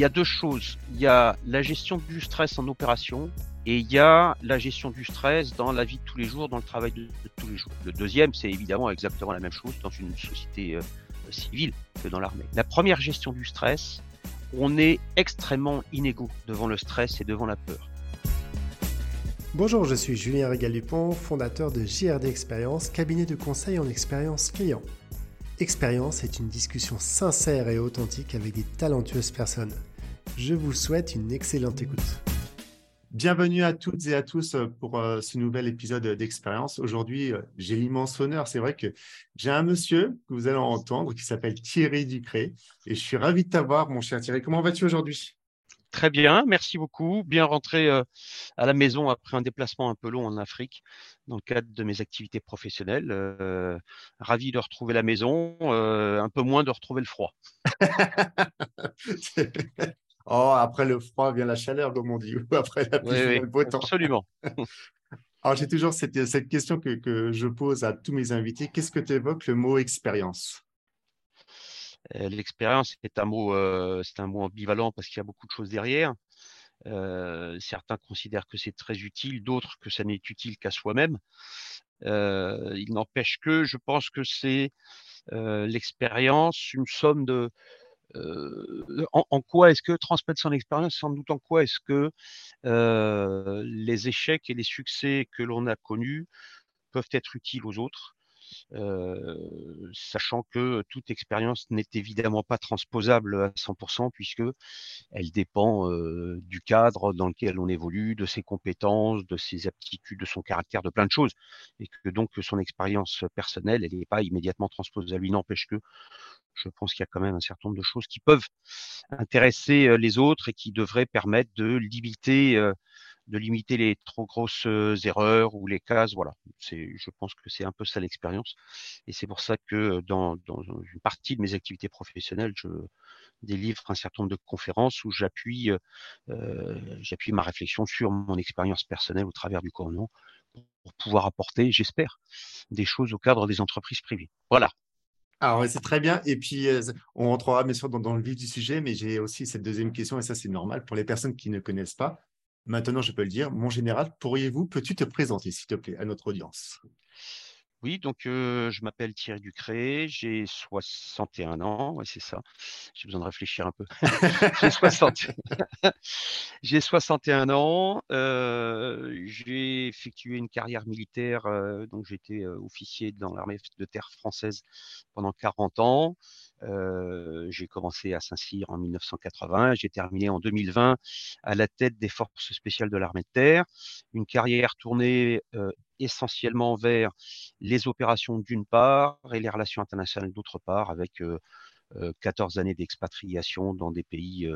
y a deux choses. Il y a la gestion du stress en opération et il y a la gestion du stress dans la vie de tous les jours, dans le travail de, tous les jours. Le deuxième, c'est évidemment exactement la même chose dans une société euh, civile que dans l'armée. La première gestion du stress, on est extrêmement inégaux devant le stress et devant la peur. Bonjour, je suis Julien Régal-Dupont, fondateur de JRD Expérience, cabinet de conseil en expérience client. Expérience est une discussion sincère et authentique avec des talentueuses personnes. Je vous souhaite une excellente écoute. Bienvenue à toutes et à tous euh, pour euh, ce nouvel épisode d'Expérience. Aujourd'hui, euh, j'ai l'immense honneur, c'est vrai que j'ai un monsieur que vous allez entendre qui s'appelle Thierry Ducré et je suis ravi de t'avoir, mon cher Thierry. Comment vas-tu aujourd'hui? Très bien, merci beaucoup. Bien rentré à la maison après un déplacement un peu long en Afrique dans le cadre de mes activités professionnelles. ravi de retrouver la maison, un peu moins de retrouver le froid. Oh, après le froid vient la chaleur, comme on dit, ou après la pluie vient le beau temps. Absolument. Alors, j'ai toujours cette, cette question que, que, je pose à tous mes invités. Qu'est-ce que tu évoques le mot expérience? Euh, L'expérience est un mot, euh, c'est un mot ambivalent parce qu'il y a beaucoup de choses derrière. Euh, certains considèrent que c'est très utile, d'autres que ça n'est utile qu'à soi-même. il n'empêche que je pense que c'est l'expérience, une somme de, en, quoi est-ce que transmettre son expérience, sans doute en quoi est-ce que les échecs et les succès que l'on a connus peuvent être utiles aux autres sachant que toute expérience n'est évidemment pas transposable à 100% puisque elle dépend du cadre dans lequel on évolue, de ses compétences, de ses aptitudes, de son caractère, de plein de choses, et que donc son expérience personnelle, elle n'est pas immédiatement transposable. Il n'empêche que je pense qu'il y a quand même un certain nombre de choses qui peuvent intéresser les autres et qui devraient permettre de limiter de limiter les trop grosses erreurs ou les cases. Voilà, c'est, je pense que c'est un peu ça l'expérience. Et c'est pour ça que dans, dans, une partie de mes activités professionnelles, je délivre un certain nombre de conférences où j'appuie, euh, j'appuie ma réflexion sur mon expérience personnelle au travers du courant pour pouvoir apporter, j'espère, des choses au cadre des entreprises privées. Voilà. Alors, c'est très bien. Et puis, on rentrera bien sûr dans, dans, le vif du sujet, mais j'ai aussi cette deuxième question, et ça, c'est normal pour les personnes qui ne connaissent pas. Maintenant, je peux le dire. Mon général, pourriez-vous, peux-tu te présenter, s'il te plaît, à notre audience? Oui, donc je m'appelle Thierry Ducré, j'ai 61 ans, ouais, c'est ça. J'ai besoin de réfléchir un peu. j'ai, 61 ans, j'ai effectué une carrière militaire, donc j'étais officier dans l'armée de terre française pendant 40 ans. j'ai commencé à Saint-Cyr en 1980, j'ai terminé en 2020 à la tête des forces spéciales de l'armée de terre. Une carrière tournée essentiellement vers les opérations d'une part et les relations internationales d'autre part, avec 14 années d'expatriation dans des pays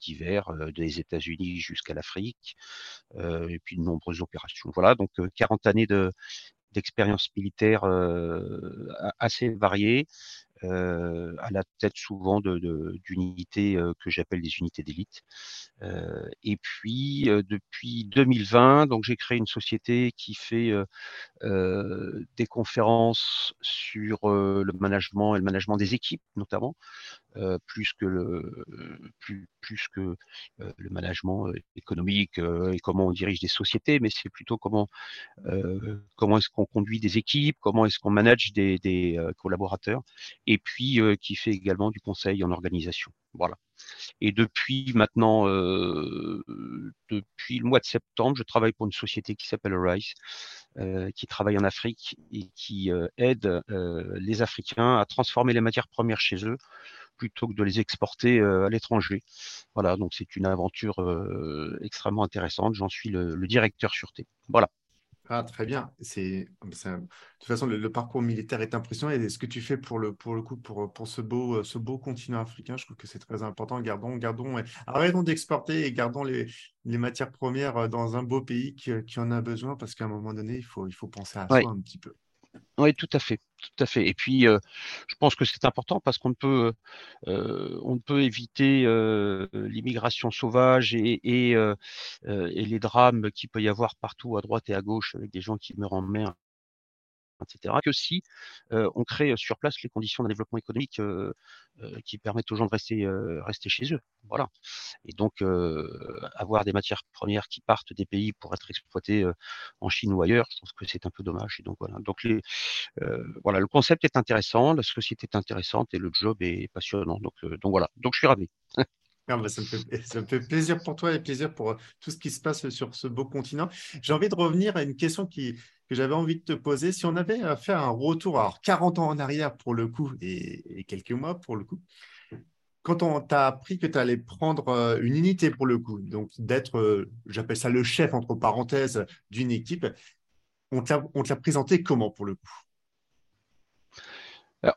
divers, des États-Unis jusqu'à l'Afrique, et puis de nombreuses opérations. Voilà, donc 40 années de, d'expérience militaire assez à la tête souvent d'unités de, que j'appelle des unités d'élite. et puis depuis 2020, donc j'ai créé une société qui fait des conférences sur le management et le management des équipes notamment, plus que le plus, plus que le management économique et comment on dirige des sociétés, mais c'est plutôt comment comment est-ce qu'on conduit des équipes, comment est-ce qu'on manage des, collaborateurs, et puis qui fait également du conseil en organisation. Voilà. Et depuis maintenant, euh, depuis le mois de septembre, je travaille pour une société qui s'appelle euh, qui travaille en Afrique et qui euh, aide les Africains à transformer les matières premières chez eux plutôt que de les exporter à l'étranger. Voilà, donc c'est une aventure extrêmement intéressante. J'en suis le, le directeur sûreté. Voilà. Ah, très bien. C'est, de toute façon, le, parcours militaire est impressionnant. Et ce que tu fais pour le, pour le coup, pour, pour ce, beau, ce beau continent africain, je trouve que c'est très important. Gardons, gardons, arrêtons d'exporter et gardons les, les, matières premières dans un beau pays qui, qui en a besoin parce qu'à un moment donné, il faut, il faut penser à soi un petit peu. Oui, tout à fait, tout à fait. Et puis, je pense que c'est important parce qu'on ne peut, on peut éviter l'immigration sauvage et, les drames qu'il peut y avoir partout à droite et à gauche avec des gens qui meurent en mer etc., que si on crée sur place les conditions d'un développement économique qui permettent aux gens de rester, rester chez eux. Voilà. Et donc, avoir des matières premières qui partent des pays pour être exploitées en Chine ou ailleurs, je pense que c'est un peu dommage. Et donc, voilà. Donc, les, voilà, le concept est intéressant, la société est intéressante et le job est passionnant. Donc, donc voilà. Donc, je suis ravi. me fait, ça, me fait, plaisir pour toi et plaisir pour tout ce qui se passe sur ce beau continent. J'ai envie de revenir à une question qui, que j'avais envie de te poser. Si on avait à faire un retour, alors 40 ans en arrière pour le coup et, quelques mois pour le coup, quand on t'a appris que tu allais prendre euh, une unité pour le coup, donc d'être, euh, j'appelle ça le chef entre parenthèses d'une équipe, on te l'a présenté comment pour le coup? euh,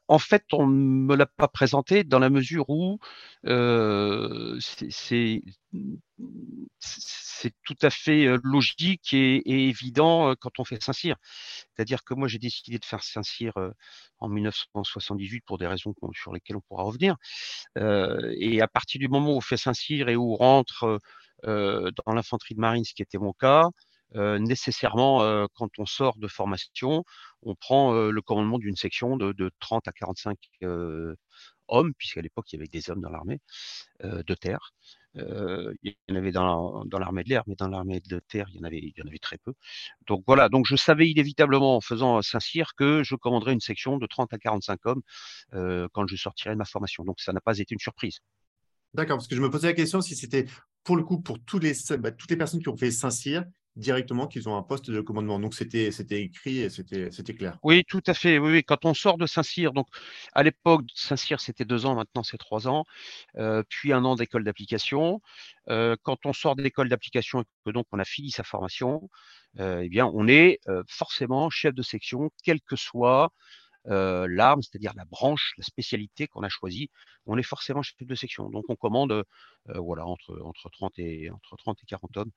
en fait, on ne me l'a pas présenté dans la mesure où euh, c'est tout à fait euh, logique et, évident quand on fait Saint-Cyr. C'est-à-dire que moi, j'ai décidé de faire Saint-Cyr en 1978 pour des raisons sur lesquelles on pourra revenir. et à partir du moment où on fait Saint-Cyr et où on rentre dans l'infanterie de marine, ce qui était mon cas, nécessairement, quand on sort de formation, on prend le commandement d'une section de, 30 à 45 hommes, puisqu'à l'époque, il y avait des hommes dans l'armée de terre. il y en avait dans, l'armée de l'air, mais dans l'armée de terre, il y, en avait, très peu. Donc voilà, donc je savais inévitablement en faisant Saint-Cyr que je commanderais une section de 30 à 45 hommes quand je sortirais de ma formation. Donc ça n'a pas été une surprise. D'accord, parce que je me posais la question si c'était pour le coup pour les, bah, toutes les personnes qui ont fait Saint-Cyr, directement qu'ils ont un poste de commandement. Donc c'était écrit et c'était clair. Oui, tout à fait. Oui. Quand on sort de Saint-Cyr, donc à l'époque, Saint-Cyr c'était deux ans, maintenant c'est trois ans, euh, puis un an d'école d'application. Euh, quand on sort d'école d'application et que donc on a fini sa formation, euh, eh bien on est forcément chef de section, quel que soit euh, l'arme, c'est-à-dire la branche, la spécialité qu'on a choisie, on est forcément chef de section. Donc on commande euh, voilà, entre, entre, 30 et, entre 30 et 40 hommes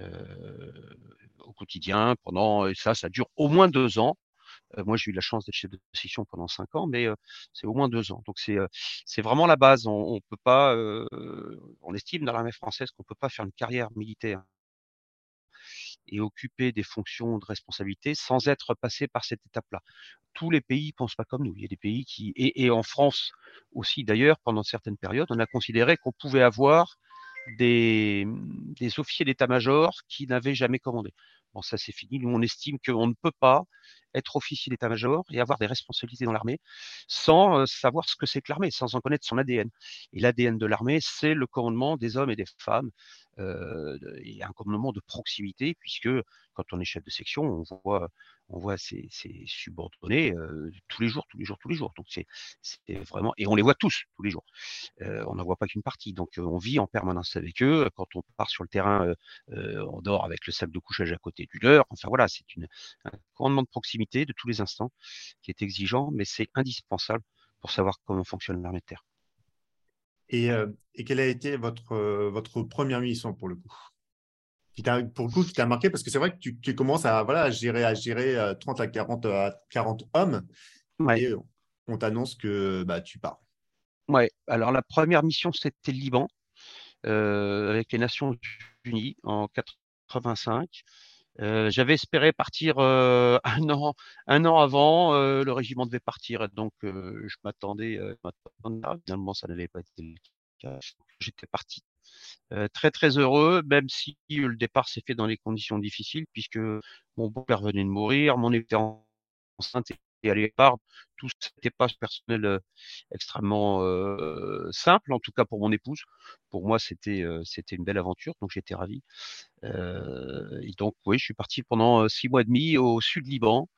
euh, au quotidien. Pendant, ça, ça dure au moins deux ans. moi, j'ai eu la chance d'être chef de section pendant cinq ans, mais c'est au moins deux ans. Donc c'est vraiment la base. On, on peut pas, on estime dans l'armée française qu'on peut pas faire une carrière militaire et occuper des fonctions de responsabilité sans être passé par cette étape-là. Tous les pays ne pensent pas comme nous. Il y a des pays qui, et, en France aussi d'ailleurs, pendant certaines périodes, on a considéré qu'on pouvait avoir des, des officiers d'état-major qui n'avaient jamais commandé. Bon, ça c'est fini. Nous, on estime qu'on ne peut pas être officier d'état-major et avoir des responsabilités dans l'armée sans savoir ce que c'est que l'armée, sans en connaître son ADN. Et l'ADN de l'armée, c'est le commandement des hommes et des femmes euh, et un commandement de proximité, puisque quand on est chef de section, on voit, on voit ses, subordonnés tous les jours, tous les jours, tous les jours. Donc c'est vraiment et on les voit tous tous les jours. on n'en voit pas qu'une partie. Donc on vit en permanence avec eux. Quand on part sur le terrain, on dort avec le sac de couchage à côté du leur. Enfin voilà, c'est un commandement de proximité de tous les instants qui est exigeant, mais c'est indispensable pour savoir comment fonctionne l'armée de terre. Et, et, quelle a été votre, votre première mission pour le coup? Qui Pour le coup, qui t'a marqué Parce que c'est vrai que tu, tu, commences à, voilà, à gérer, à gérer 30 à 40, à 40 hommes et on t'annonce que bah, tu pars. Ouais, alors la première mission, c'était le Liban avec les Nations Unies en 85. J'avais espéré partir euh, un an, un an avant. Euh, le régiment devait partir, donc je m'attendais. finalement, ça n'avait pas été le cas. J'étais parti. très très heureux, même si le départ s'est fait dans des conditions difficiles, puisque mon beau-père venait de mourir, mon épouse enceinte et à l'époque, tout n'était pas personnel extrêmement simple, en tout cas pour mon épouse. Pour moi, c'était c'était une belle aventure, donc j'étais ravi. et donc, oui, je suis parti pendant six mois et demi au sud Liban,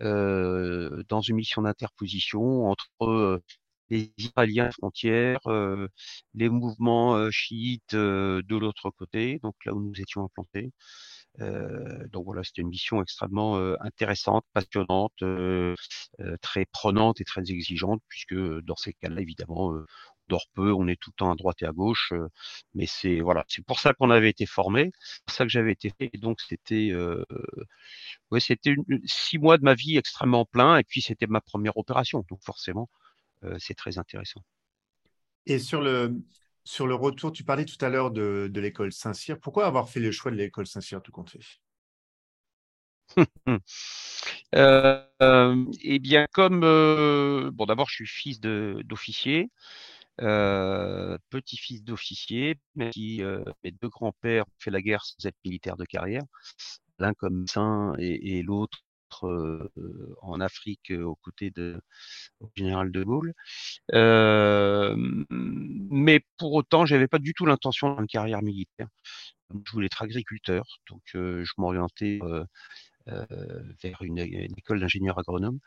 dans une mission d'interposition entre les Israéliens frontières, les mouvements chiites de l'autre côté, donc là où nous étions implantés. Euh, donc voilà, c'était une mission extrêmement euh, intéressante, passionnante, euh, très prenante et très exigeante, puisque dans ces cas-là, évidemment, on dort peu, on est tout le temps à droite et à gauche, mais c'est voilà, c'est pour ça qu'on avait été formé, pour ça que j'avais été fait. Donc c'était, ouais, c'était six mois de ma vie extrêmement plein, et puis c'était ma première opération, donc forcément, c'est très intéressant. Et sur le, sur le retour, tu parlais tout à l'heure de, l'école Saint-Cyr. Pourquoi avoir fait le choix de l'école Saint-Cyr tout compte fait? Eh bien, comme bon, d'abord, je suis fils d'officier, petit-fils d'officier, qui mes deux grands-pères ont fait la guerre sans être militaire de carrière, l'un comme saint et l'autre en Afrique aux côtés de général de Gaulle. mais pour autant, j'avais pas du tout l'intention d'une carrière militaire. Je voulais être agriculteur, donc je m'orientais vers une, école d'ingénieur agronome.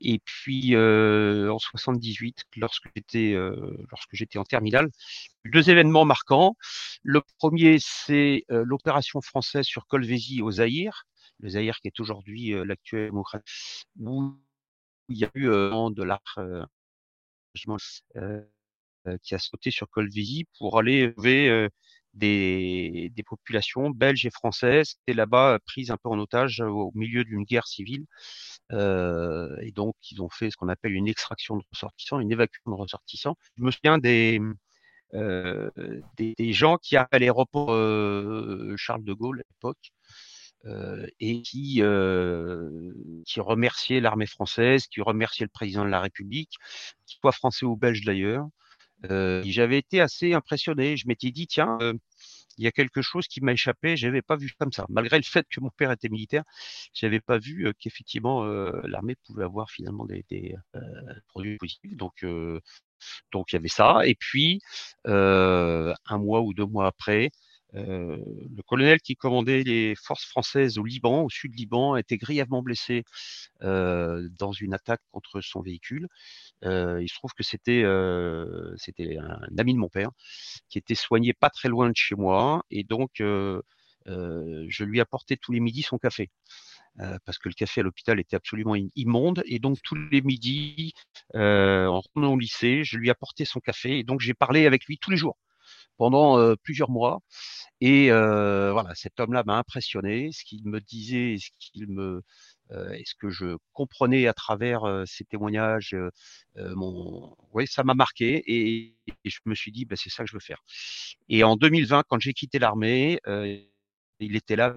Et puis en 78, lorsque j'étais lorsque j'étais en terminale, deux événements marquants. Le premier, c'est l'opération française sur Colvézi au Zaïre, le Zaïre qui est aujourd'hui l'actuelle démocratie, où il y a eu de l'art qui a sauté sur Colvézi pour aller lever des, populations belges et françaises étaient là-bas prises un peu en otage au milieu d'une guerre civile. Euh, et donc, ils ont fait ce qu'on appelle une extraction de ressortissants, une évacuation de ressortissants. Je me souviens des, euh, des, gens qui à l'aéroport euh, Charles de Gaulle à l'époque euh, et qui, euh, qui remerciaient l'armée française, qui remerciaient le président de la République, qu'il soit français ou belge d'ailleurs, euh, j'avais été assez impressionné. Je m'étais dit, tiens, il y a quelque chose qui m'a échappé. Je n'avais pas vu comme ça. Malgré le fait que mon père était militaire, je n'avais pas vu qu'effectivement l'armée pouvait avoir finalement des, des produits positifs. Donc, donc il y avait ça. Et puis, un mois ou deux mois après, le colonel qui commandait les forces françaises au Liban, au sud Liban, a été grièvement blessé dans une attaque contre son véhicule. il se trouve que c'était c'était un, ami de mon père qui était soigné pas très loin de chez moi, et donc je lui apportais tous les midis son café. parce que le café à l'hôpital était absolument immonde. Et donc, tous les midis, en rentrant au lycée, je lui apportais son café. Et donc, j'ai parlé avec lui tous les jours pendant plusieurs mois. Et voilà, cet homme-là m'a impressionné. Ce qu'il me disait, ce qu'il me, est ce que je comprenais à travers ses témoignages, mon, oui, ça m'a marqué. Et, je me suis dit, bah, c'est ça que je veux faire. Et en 2020, quand j'ai quitté l'armée, il était là.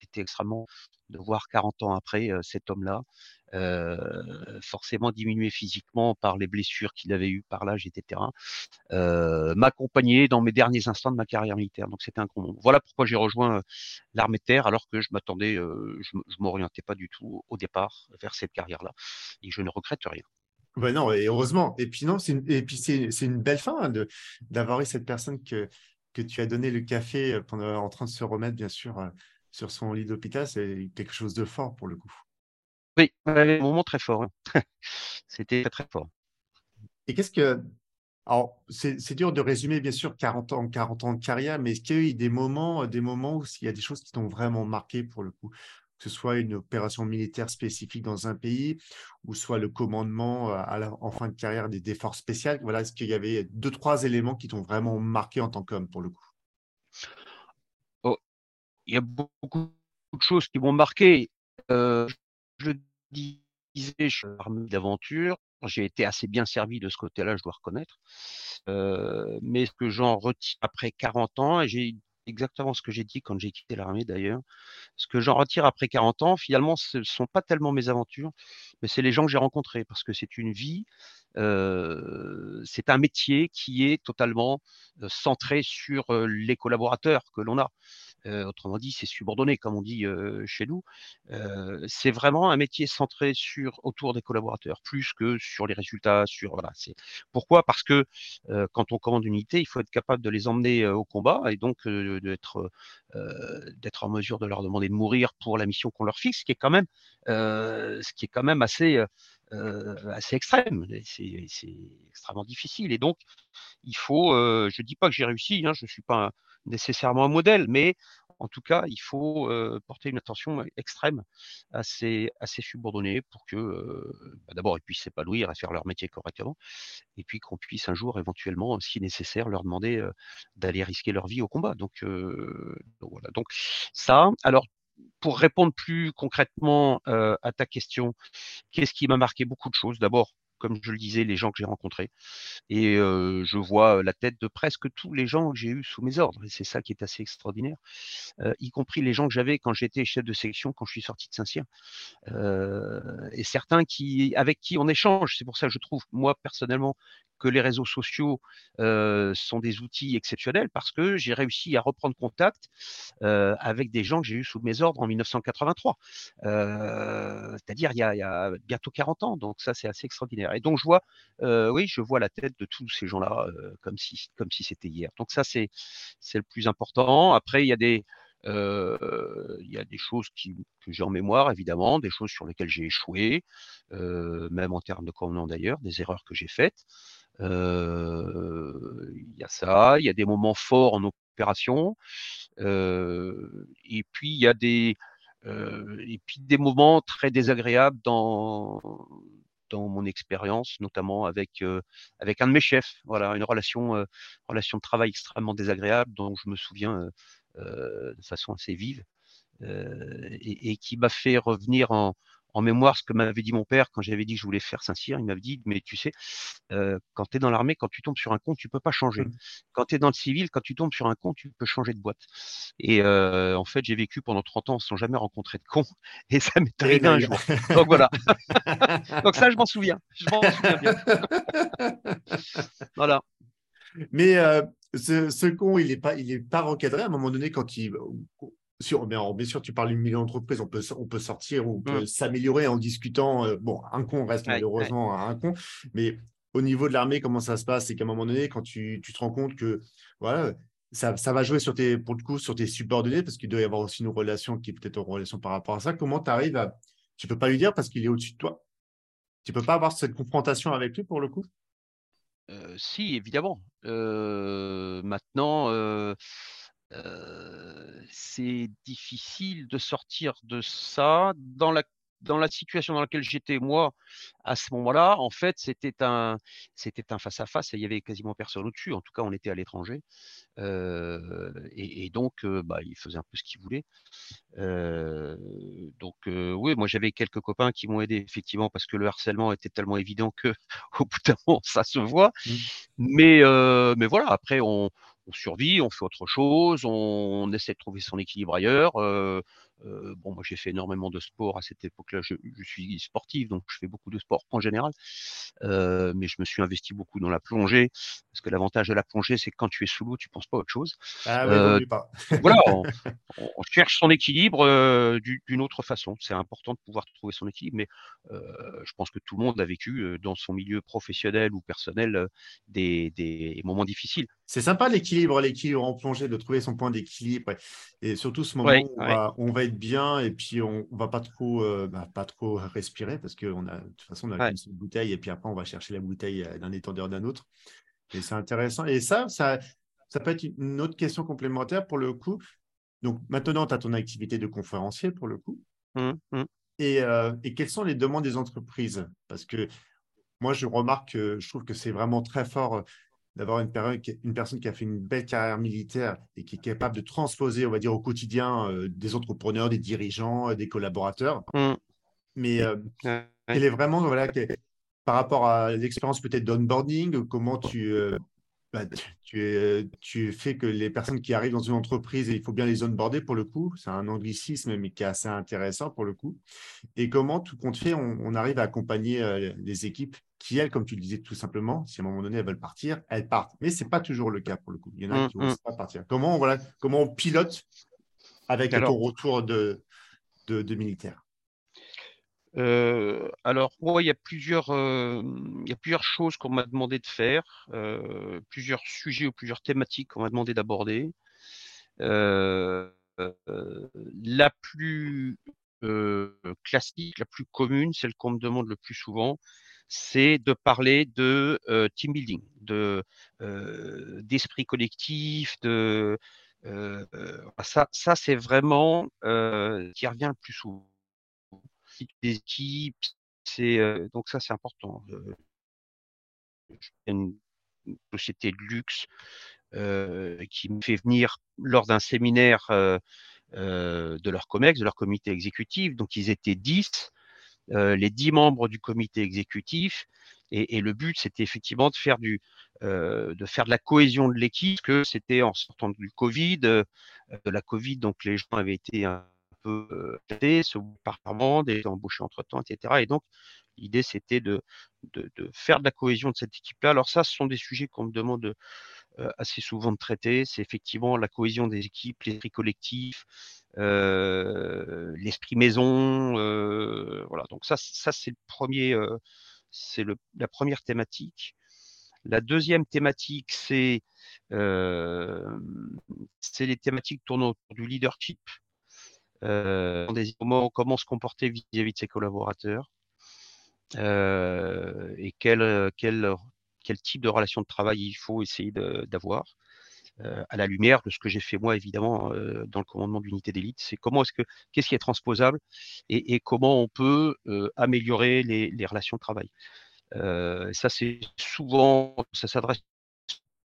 C'était extrêmement de voir 40 ans après cet homme-là, forcément diminué physiquement par les blessures qu'il avait eues par l'âge, etc., m'accompagner dans mes derniers instants de ma carrière militaire. Donc c'était un grand. Voilà pourquoi j'ai rejoint l'armée de terre alors que je m'attendais, je, je m'orientais pas du tout au départ vers cette carrière-là et je ne regrette rien. Ben non, et heureusement. Et puis non, c'est une, et puis c'est, une belle fin hein, d'avoir eu cette personne que, que tu as donné le café pendant, en train de se remettre, bien sûr, sur son lit d'hôpital. C'est quelque chose de fort pour le coup. Oui, un moment très fort. Hein. C'était très, très fort. Et qu'est-ce que. Alors, c'est dur de résumer, bien sûr, 40 ans, 40 ans de carrière, mais est-ce qu'il y a eu des moments, des moments où il y a des choses qui t'ont vraiment marqué pour le coup? Que ce soit une opération militaire spécifique dans un pays, ou soit le commandement à la, en fin de carrière des, des forces spéciales? Voilà, est-ce qu'il y avait deux, trois éléments qui t'ont vraiment marqué en tant qu'homme pour le coup? Il y a beaucoup de choses qui m'ont marqué. Euh, je disais, je suis armé d'aventure. J'ai été assez bien servi de ce côté-là, je dois reconnaître. Euh, mais ce que j'en retire après 40 ans, et j'ai exactement ce que j'ai dit quand j'ai quitté l'armée d'ailleurs, ce que j'en retire après 40 ans, finalement, ce ne sont pas tellement mes aventures, mais c'est les gens que j'ai rencontrés, parce que c'est une vie, euh, c'est un métier qui est totalement centré sur les collaborateurs que l'on a autrement dit, c'est subordonné, comme on dit chez nous. c'est vraiment un métier centré sur autour des collaborateurs, plus que sur les résultats. Sur voilà, pourquoi? Parce que quand on commande une unité, il faut être capable de les emmener au combat et donc d'être d'être en mesure de leur demander de mourir pour la mission qu'on leur fixe, ce qui est quand même ce qui est quand même assez assez extrême. C'est extrêmement difficile et donc il faut. je dis pas que j'ai réussi, hein, je suis pas nécessairement un modèle, mais en tout cas, il faut porter une attention extrême à ces, subordonnés pour que, bah, d'abord, ils puissent s'épanouir et faire leur métier correctement, et puis qu'on puisse un jour, éventuellement, si nécessaire, leur demander d'aller risquer leur vie au combat. Donc, voilà. Donc ça. Alors, pour répondre plus concrètement à ta question, qu'est-ce qui m'a marqué beaucoup de choses? D'abord, comme je le disais, les gens que j'ai rencontrés. Et je vois la tête de presque tous les gens que j'ai eus sous mes ordres. Et c'est ça qui est assez extraordinaire, y compris les gens que j'avais quand j'étais chef de section, quand je suis sorti de Saint-Cyr. et certains qui, avec qui on échange. C'est pour ça que je trouve, moi, personnellement, que les réseaux sociaux sont des outils exceptionnels parce que j'ai réussi à reprendre contact avec des gens que j'ai eus sous mes ordres en 1983, c'est-à-dire il, y a bientôt 40 ans. Donc ça, c'est assez extraordinaire. Et donc je vois, oui, je vois la tête de tous ces gens-là comme si, comme si c'était hier. Donc ça, c'est le plus important. Après, il y a des il y a des choses qui, que j'ai en mémoire, évidemment, des choses sur lesquelles j'ai échoué, même en termes de convenant d'ailleurs, des erreurs que j'ai faites. Il y a ça, il y a des moments forts en opération, et puis il y a des, et puis des moments très désagréables dans, dans mon expérience, notamment avec, avec un de mes chefs. Voilà, une relation, relation de travail extrêmement désagréable dont je me souviens de façon assez vive et, et, qui m'a fait revenir en, en mémoire ce que m'avait dit mon père quand j'avais dit que je voulais faire Saint-Cyr. Il m'avait dit, mais tu sais, euh, quand tu es dans l'armée, quand tu tombes sur un con, tu peux pas changer. Mmh. Quand tu es dans le civil, quand tu tombes sur un con, tu peux changer de boîte. Et euh, en fait, j'ai vécu pendant 30 ans sans jamais rencontrer de con. Et ça m'est arrivé un jour. Donc voilà. Donc ça, je m'en souviens. Je m'en souviens bien. voilà. Mais euh, ce, con, il n'est pas, il est pas recadré à un moment donné quand il, Sûr, bien, bien sûr, tu parles d'une million d'entreprises, on peut, on peut sortir, on peut mmh. s'améliorer en discutant. Euh, bon, un con reste malheureusement un con, mais au niveau de l'armée, comment ça se passe? C'est qu'à un moment donné, quand tu, tu, te rends compte que voilà, ça, ça, va jouer sur tes, pour le coup sur tes subordonnés, parce qu'il doit y avoir aussi une relation qui est peut-être en relation par rapport à ça. Comment tu arrives à. Tu peux pas lui dire parce qu'il est au-dessus de toi? Tu peux pas avoir cette confrontation avec lui pour le coup? Euh, Si, évidemment. Euh, maintenant c'est difficile de sortir de ça dans la dans la situation dans laquelle j'étais moi à ce moment-là, en fait, c'était un c'était un face à face et il y avait quasiment personne au-dessus. En tout cas, on était à l'étranger et, donc bah, il faisait un peu ce qu'il voulait. donc oui, moi j'avais quelques copains qui m'ont aidé effectivement parce que le harcèlement était tellement évident que au bout d'un moment ça se voit. Mmh. Mais mais voilà, après on on survit, on fait autre chose, on, essaie de trouver son équilibre ailleurs. Euh, bon, moi j'ai fait énormément de sport à cette époque-là. Je, suis sportif, donc je fais beaucoup de sport en général. Euh, mais je me suis investi beaucoup dans la plongée, parce que l'avantage de la plongée, c'est que quand tu es sous l'eau, tu penses pas à autre chose. Ah oui, pas. voilà, on, cherche son équilibre d'une autre façon. C'est important de pouvoir trouver son équilibre, mais je pense que tout le monde a vécu dans son milieu professionnel ou personnel des, des moments difficiles. C'est sympa l'équilibre, l'équilibre en plongée, de trouver son point d'équilibre. Et surtout ce moment où on, va, être bien et puis on, ne va pas trop, euh, bah, pas trop respirer parce que a, de toute façon, on a une seule bouteille et puis après, on va chercher la bouteille euh, d'un étendeur d'un autre. Et c'est intéressant. Et ça, ça, ça peut être une autre question complémentaire pour le coup. Donc maintenant, tu as ton activité de conférencier pour le coup. Mmh, mmh. Et, euh, et, quelles sont les demandes des entreprises? Parce que moi, je remarque que je trouve que c'est vraiment très fort d'avoir une, une, personne qui a fait une belle carrière militaire et qui est capable de transposer, on va dire, au quotidien euh, des entrepreneurs, des dirigeants, euh, des collaborateurs. Mmh. Mais euh, elle est vraiment, voilà, par rapport à l'expérience peut-être d'onboarding, comment tu, bah, tu, tu, fais que les personnes qui arrivent dans une entreprise, il faut bien les onboarder pour le coup. C'est un anglicisme, mais qui est assez intéressant pour le coup. Et comment, tout compte fait, on, arrive à accompagner les équipes? Qui, elles, comme tu le disais tout simplement, si à un moment donné elles veulent partir, elles partent. Mais ce n'est pas toujours le cas pour le coup. Il y en a mmh, qui ne mmh. pas partir. Comment, voilà, comment on pilote avec le retour de, de, de militaires euh, alors, moi, il y a plusieurs, euh, il y a plusieurs choses qu'on m'a demandé de faire, euh, plusieurs sujets ou plusieurs thématiques qu'on m'a demandé d'aborder. la plus classique, la plus commune, celle qu'on me demande le plus souvent, c'est de parler de team building, de d'esprit collectif, de ça, ça c'est vraiment qui revient le plus souvent des équipes. C'est donc ça c'est important. une, société de luxe qui me fait venir lors d'un séminaire de leur COMEX, de leur comité exécutif. Donc ils étaient 10. Les 10 membres du comité exécutif Et, le but, c'était effectivement de faire du, de faire de la cohésion de l'équipe, que c'était en sortant du Covid, de la Covid, donc les gens avaient été un peu euh, se par des embauchés entre temps, etc. Et donc, l'idée, c'était de, de, faire de la cohésion de cette équipe-là. Alors ça, ce sont des sujets qu'on me demande assez souvent de traiter. C'est effectivement la cohésion des équipes, l'esprit collectif, l'esprit maison. voilà. Donc ça, ça c'est le premier, c'est la première thématique. La deuxième thématique, c'est les thématiques tournant autour du leadership. comment, comment se comporter vis-à-vis de ses collaborateurs et quel, quel, quel type de relation de travail il faut essayer d'avoir. à la lumière de ce que j'ai fait moi évidemment dans le commandement d'unité d'élite, c'est comment est-ce que qu'est-ce qui est transposable et, comment on peut améliorer les, relations de travail. ça c'est souvent, ça s'adresse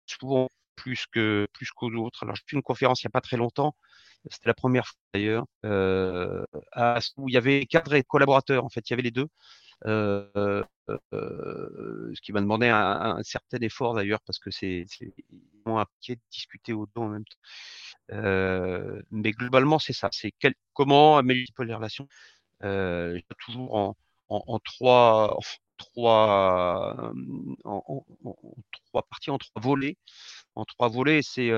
souvent plus que plus qu'aux autres. Alors j'ai fait une conférence il n'y a pas très longtemps, c'était la première fois d'ailleurs, où il y avait cadre et collaborateurs en fait, il y avait les deux. Euh, ce qui m'a demandé un, certain effort d'ailleurs parce que c'est pied de discuter au dos en même temps. Euh, mais globalement, c'est ça. C'est comment améliorer les relations. Euh, toujours en, en, trois, trois, en, trois parties, en trois volets. En trois volets, c'est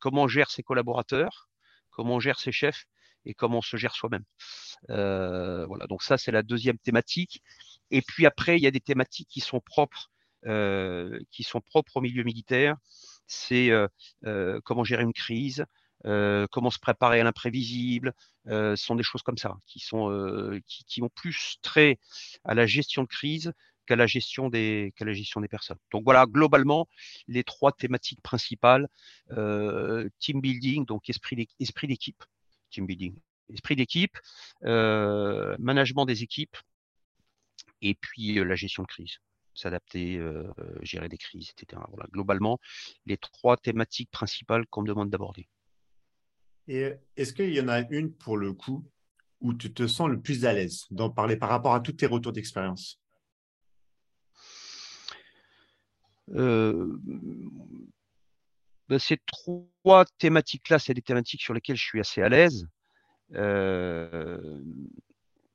comment gère ses collaborateurs, comment gère ses chefs et comment on se gère soi-même. Euh, voilà, donc ça c'est la deuxième thématique. Et puis après, il y a des thématiques qui sont propres, euh, qui sont propres au milieu militaire. C'est euh, comment gérer une crise, comment se préparer à l'imprévisible. ce sont des choses comme ça qui ont plus trait à la gestion de crise qu'à la gestion des la gestion des personnes. Donc voilà, globalement, les trois thématiques principales team building, donc esprit d'équipe, team building, esprit d'équipe, euh, management des équipes, et puis euh, la gestion de crise s'adapter, euh, gérer des crises, etc. Voilà, globalement, les trois thématiques principales qu'on me demande d'aborder. Et est-ce qu'il y en a une pour le coup où tu te sens le plus à l'aise d'en parler par rapport à tous tes retours d'expérience? Ben, ces trois thématiques-là, c'est des thématiques sur lesquelles je suis assez à l'aise.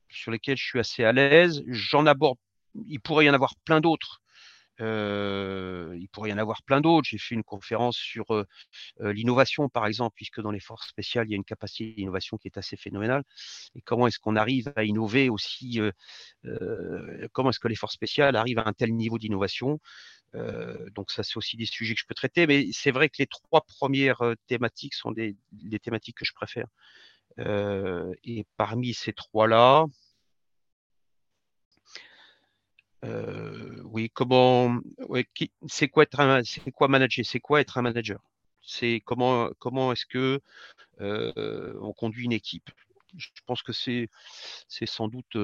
sur lesquelles je suis assez à l'aise. J'en aborde, il pourrait y en avoir plein d'autres. il pourrait y en avoir plein d'autres. J'ai fait une conférence sur l'innovation, par exemple, puisque dans les forces spéciales, il y a une capacité d'innovation qui est assez phénoménale. Et comment est-ce qu'on arrive à innover aussi Comment est-ce que les forces spéciales arrivent à un tel niveau d'innovation? Donc ça, c'est aussi des sujets que je peux traiter, mais c'est vrai que les trois premières thématiques sont des, thématiques que je préfère. et parmi ces trois-là, oui, comment, c'est quoi être c'est quoi manager, c'est quoi être un manager, c'est comment, comment est-ce que on conduit une équipe? Je pense que c'est sans doute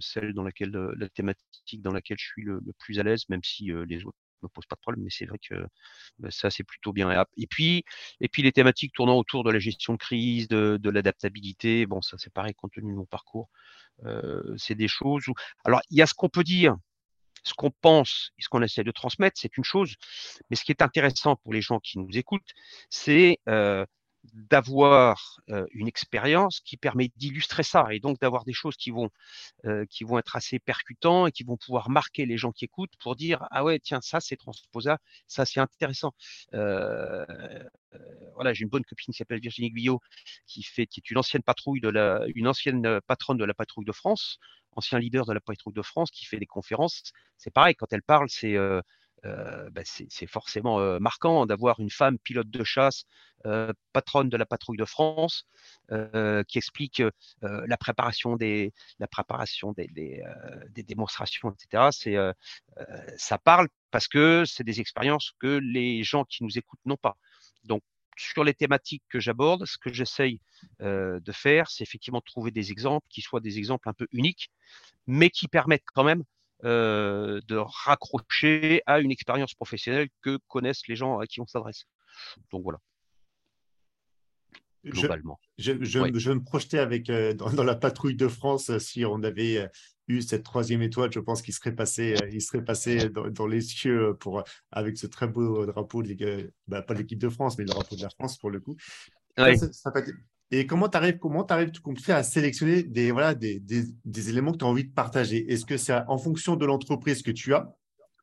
celle dans laquelle la thématique dans laquelle je suis le, plus à l'aise, même si les autres ne me posent pas de problème, mais c'est vrai que bah, ça c'est plutôt bien. Et puis et puis les thématiques tournant autour de la gestion de crise, de, de l'adaptabilité, bon ça c'est pareil compte tenu de mon parcours, c'est des choses où alors il y a ce qu'on peut dire. Ce qu'on pense et ce qu'on essaie de transmettre, c'est une chose, mais ce qui est intéressant pour les gens qui nous écoutent, c'est d'avoir une expérience qui permet d'illustrer ça et donc d'avoir des choses qui vont qui vont être assez percutants et qui vont pouvoir marquer les gens qui écoutent pour dire ah ouais tiens ça c'est transposable ça c'est intéressant. Voilà j'ai une bonne copine qui s'appelle Virginie Guyot qui fait qui est une ancienne patrouille de la une ancienne patronne de la patrouille de France ancien leader de la patrouille de France qui fait des conférences. C'est pareil quand elle parle c'est bah, c'est forcément marquant d'avoir une femme pilote de chasse, patronne de la patrouille de France, qui explique la préparation des, démonstrations, etc. Ça parle parce que c'est des expériences que les gens qui nous écoutent n'ont pas. Donc, sur les thématiques que j'aborde, ce que j'essaye de faire, c'est effectivement de trouver des exemples qui soient des exemples un peu uniques, mais qui permettent quand même euh, de raccrocher à une expérience professionnelle que connaissent les gens à qui on s'adresse. Donc voilà. Globalement. Je, je, me projetais avec, euh, dans, la patrouille de France euh, si on avait eu cette troisième étoile, je pense qu'il serait passé, il serait passé dans, les cieux pour, avec ce très beau drapeau, de bah, pas de l'équipe de France, mais le drapeau de la France pour le coup. Et comment tu arrives, comment arrives à sélectionner des, voilà, des, des, éléments que tu as envie de partager? Est-ce que c'est en fonction de l'entreprise que tu as?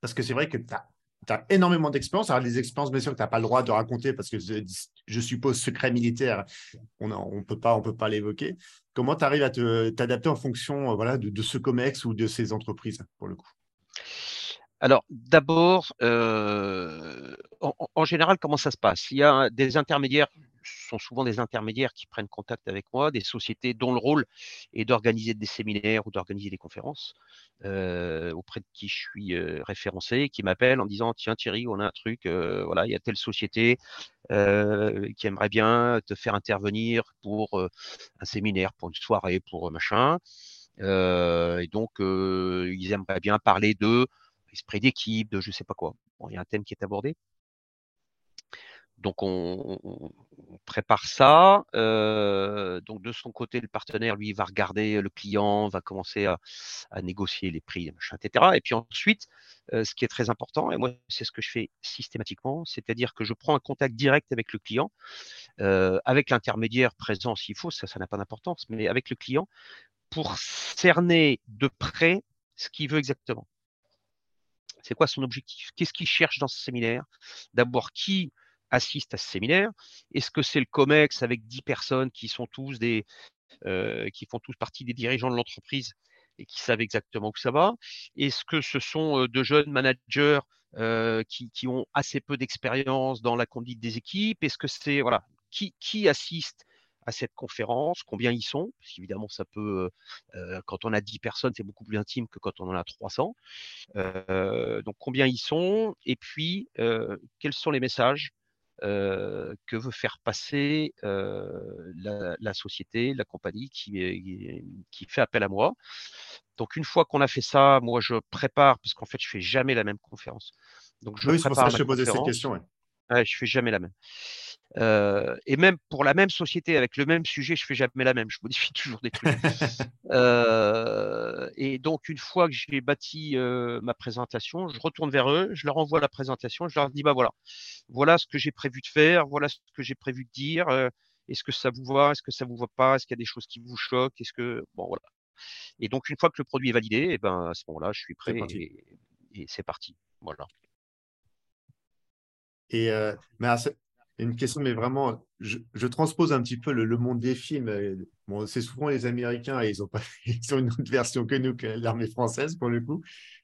Parce que c'est vrai que tu as énormément d'expérience. Alors, des expériences, bien sûr, que tu n'as pas le droit de raconter parce que je, suppose secret militaire, on ne peut pas, on peut pas l'évoquer. Comment tu arrives à t'adapter en fonction euh, voilà, de, ce COMEX ou de ces entreprises, pour le coup? Alors, d'abord, euh, en, général, comment ça se passe? Il y a des intermédiaires sont souvent des intermédiaires qui prennent contact avec moi, des sociétés dont le rôle est d'organiser des séminaires ou d'organiser des conférences euh, auprès de qui je suis euh, référencé, qui m'appellent en disant tiens Thierry, on a un truc, euh, voilà, il y a telle société qui aimerait bien te faire intervenir pour un séminaire, pour une soirée, pour machin. et donc ils aimeraient bien parler de esprit d'équipe, de je sais pas quoi. Bon, il y a un thème qui est abordé. Donc on, prépare ça. Euh, donc de son côté, le partenaire, lui, va regarder le client, va commencer à, négocier les prix, etc. Et puis ensuite, euh, ce qui est très important, et moi c'est ce que je fais systématiquement, c'est-à-dire que je prends un contact direct avec le client, euh, avec l'intermédiaire présent s'il faut, ça, ça n'a pas d'importance, mais avec le client pour cerner de près ce qu'il veut exactement. C'est quoi son objectif? Qu'est-ce qu'il cherche dans ce séminaire? D'abord, qui assiste à ce séminaire. Est-ce que c'est le COMEX avec 10 personnes qui sont tous des, euh, qui font tous partie des dirigeants de l'entreprise et qui savent exactement où ça va? Est-ce que ce sont euh, de jeunes managers euh, qui, qui, ont assez peu d'expérience dans la conduite des équipes? Est-ce que c'est voilà qui, qui assiste à cette conférence, combien ils sont, parce qu'évidemment, ça peut, quand on a 10 personnes, c'est beaucoup plus intime que quand on en a 300. donc, combien ils sont, et puis, quels sont les messages que veut faire passer la, société, la compagnie qui, qui fait appel à moi. Donc une fois qu'on a fait ça, moi je prépare, parce qu'en fait je fais jamais la même conférence. Donc je oui, c'est pour ça que je te posais cette question. Ouais. je fais jamais la même et même pour la même société, avec le même sujet, je fais jamais la même. Je modifie toujours des trucs. et donc, une fois que j'ai bâti ma présentation, je retourne vers eux, je leur envoie la présentation, je leur dis bah voilà, voilà ce que j'ai prévu de faire, voilà ce que j'ai prévu de dire. Est-ce que ça vous va Est-ce que ça vous va pas Est-ce qu'il y a des choses qui vous choquent Est-ce que bon voilà. Et donc, une fois que le produit est validé, et ben à ce moment-là, je suis prêt et, et c'est parti. Voilà. Et mais une question, mais vraiment, je, transpose un petit peu le, monde des films. Bon, c'est souvent les Américains ils ont, une autre version que nous, l'armée française, pour le coup,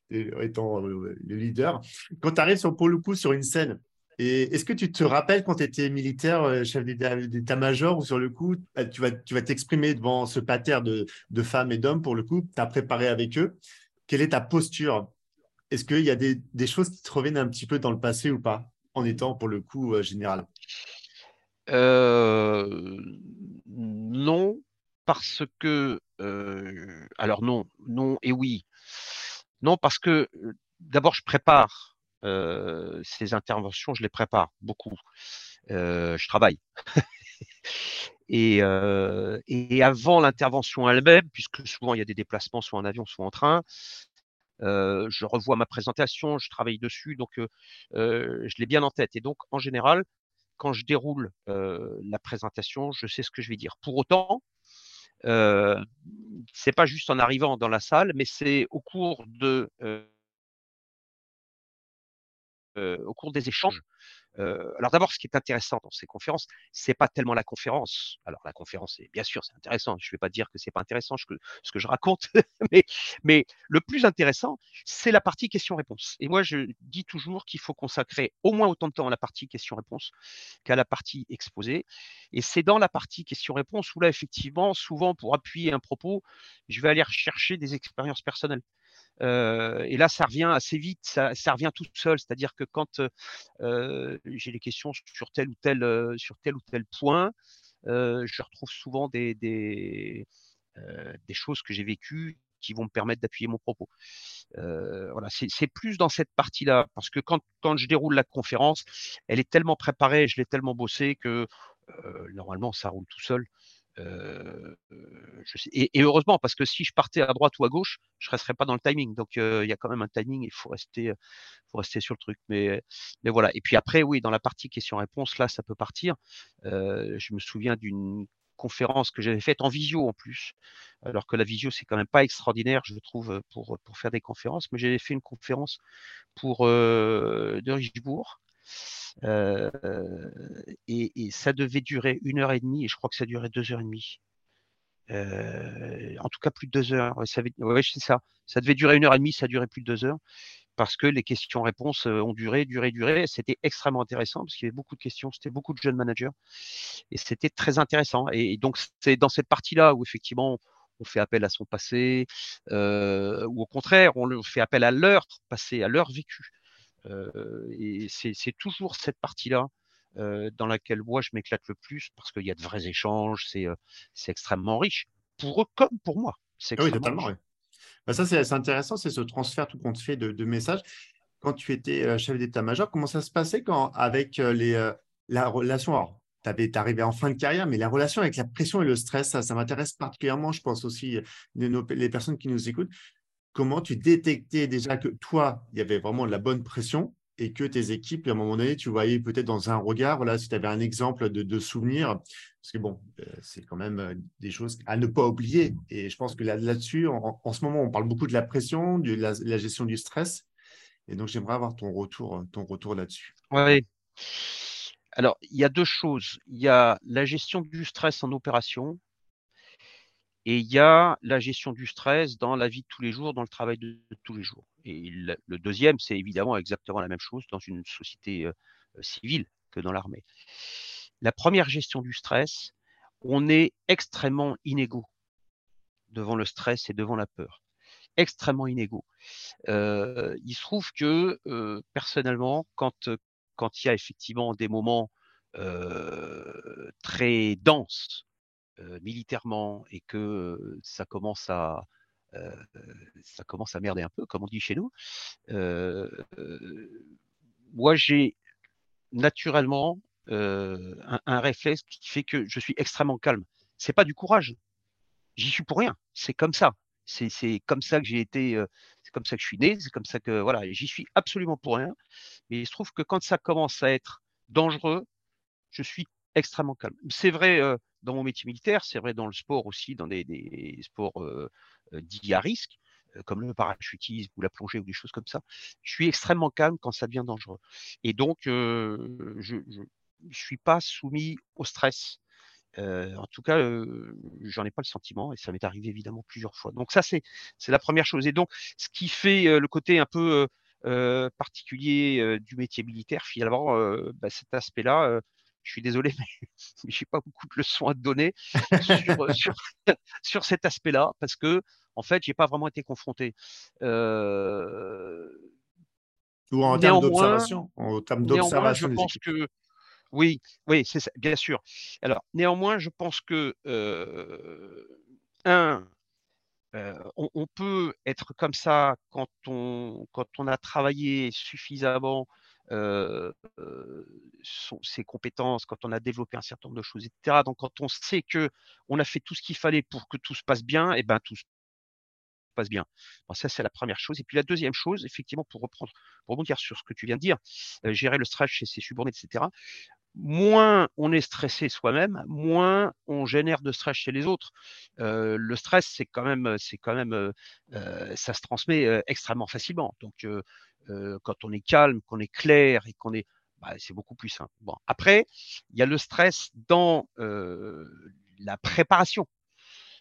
étant euh, le leader. Quand tu arrives sur, pour le coup sur une scène, est-ce que tu te rappelles quand tu étais militaire, euh, chef d'état-major, ou sur le coup, bah, tu vas tu vas t'exprimer devant ce pater de, de femmes et d'hommes, pour le coup, tu as préparé avec eux. Quelle est ta posture? Est-ce qu'il y a des, des choses qui te reviennent un petit peu dans le passé ou pas? En étant pour le coup euh, général euh, Non, parce que euh, alors non, non et oui. Non, parce que d'abord je prépare ces interventions, je les prépare beaucoup. je travaille. et, et, avant l'intervention elle-même, puisque souvent il y a des déplacements soit en avion, soit en train, je revois ma présentation, je travaille dessus, donc je l'ai bien en tête. Et donc, en général, quand je déroule la présentation, je sais ce que je vais dire. Pour autant, euh, c'est pas juste en arrivant dans la salle, mais c'est au cours de au cours des échanges alors d'abord, ce qui est intéressant dans ces conférences, c'est pas tellement la conférence. Alors la conférence, bien sûr, c'est intéressant. Je ne vais pas dire que c'est pas intéressant ce que, ce que je raconte, mais, mais le plus intéressant, c'est la partie question-réponse. Et moi, je dis toujours qu'il faut consacrer au moins autant de temps à la partie question-réponse qu'à la partie exposée. Et c'est dans la partie question-réponse où là, effectivement, souvent pour appuyer un propos, je vais aller rechercher des expériences personnelles et là, ça revient assez vite, ça, revient tout seul. C'est-à-dire que quand j'ai des questions sur tel ou tel, sur tel ou tel point, je retrouve souvent des, des, choses que j'ai vécues qui vont me permettre d'appuyer mon propos. voilà, c'est plus dans cette partie-là, parce que quand, quand je déroule la conférence, elle est tellement préparée, je l'ai tellement bossée que normalement ça roule tout seul. Et, heureusement, parce que si je partais à droite ou à gauche, je ne resterais pas dans le timing. Donc il y a quand même un timing, il faut rester, sur le truc. Mais, voilà. Et puis après, oui, dans la partie question-réponse, là, ça peut partir. je me souviens d'une conférence que j'avais faite en visio en plus, alors que la visio c'est quand même pas extraordinaire, je trouve, pour, pour faire des conférences. Mais j'avais fait une conférence pour de Richebourg et, ça devait durer une heure et demie, et je crois que ça durait deux heures et demie. en tout cas, plus de deux heures. Ouais, c'est ça. Ça devait durer une heure et demie, ça durait plus de deux heures parce que les questions-réponses ont duré, duré, duré. C'était extrêmement intéressant parce qu'il y avait beaucoup de questions, c'était beaucoup de jeunes managers et c'était très intéressant. Et, donc, c'est dans cette partie-là où effectivement on fait appel à son passé ou au contraire, on fait appel à leur passé, à leur vécu et c'est toujours cette partie-là dans laquelle moi je m'éclate le plus parce qu'il y a de vrais échanges, c'est extrêmement riche pour eux comme pour moi. Ah oui, totalement. Bah, ça, c'est intéressant, c'est ce transfert tout compte fait de, messages. Quand tu étais chef d'état-major, comment ça se passait quand, avec les, la relation? Tu es arrivé en fin de carrière, mais la relation avec la pression et le stress, ça, ça m'intéresse particulièrement. Je pense aussi les personnes qui nous écoutent comment tu détectais déjà que toi, il y avait vraiment la bonne pression et que tes équipes, à un moment donné, tu voyais peut-être dans un regard, si tu avais un exemple de, souvenir, parce que bon, euh, c'est quand même euh, des choses à ne pas oublier. Et je pense que là-dessus, en, ce moment, on parle beaucoup de la pression, de la, gestion du stress. Et donc, j'aimerais avoir ton retour, ton retour là-dessus. Oui. Alors, il y a deux choses. Il y a la gestion du stress en opération et il y a la gestion du stress dans la vie de tous les jours, dans le travail de, tous les jours. Et le deuxième, c'est évidemment exactement la même chose dans une société civile que dans l'armée. La première gestion du stress, on est extrêmement inégaux devant le stress et devant la peur. Extrêmement inégaux. Il se trouve que personnellement, quand, quand il y a effectivement des moments très denses militairement et que ça commence à ça commence à merder un peu, comme on dit chez nous. moi, j'ai naturellement un, réflexe qui fait que je suis extrêmement calme. C'est pas du courage. J'y suis pour rien. C'est comme ça. C'est comme ça que j'ai été. c'est comme ça que je suis né. C'est comme ça que voilà. J'y suis absolument pour rien. Mais il se trouve que quand ça commence à être dangereux, je suis extrêmement calme. C'est vrai dans mon métier militaire, c'est vrai dans le sport aussi, dans des, sports dits à risque, comme le parachutisme ou la plongée ou des choses comme ça. Je suis extrêmement calme quand ça devient dangereux. Et donc, je ne suis pas soumis au stress. en tout cas, j'en ai pas le sentiment et ça m'est arrivé évidemment plusieurs fois. Donc ça, c'est la première chose. Et donc, ce qui fait le côté un peu particulier du métier militaire, finalement, bah, cet aspect-là, je suis désolé, mais je n'ai pas beaucoup de leçons à te donner sur, cet aspect-là, parce que, en fait, je n'ai pas vraiment été confronté. Euh... Ou en termes d'observation En termes d'observation je pense que. Oui, oui, c'est bien sûr. Alors, néanmoins, je pense que, euh, un, euh, on, peut être comme ça quand on, quand on a travaillé suffisamment ses compétences, quand on a développé un certain nombre de choses, etc. Donc, quand on sait que on a fait tout ce qu'il fallait pour que tout se passe bien, et eh ben tout se passe bien. ça, c'est la première chose. Et puis la deuxième chose, effectivement, pour reprendre, pour rebondir sur ce que tu viens de dire, gérer le stress chez ses subordonnés, etc. Moins on est stressé soi-même, moins on génère de stress chez les autres. le stress, c'est quand même, c'est quand même, ça se transmet extrêmement facilement. Donc quand on est calme, qu'on est clair et qu'on est, bah, c'est beaucoup plus simple. Bon, après, il y a le stress dans la préparation.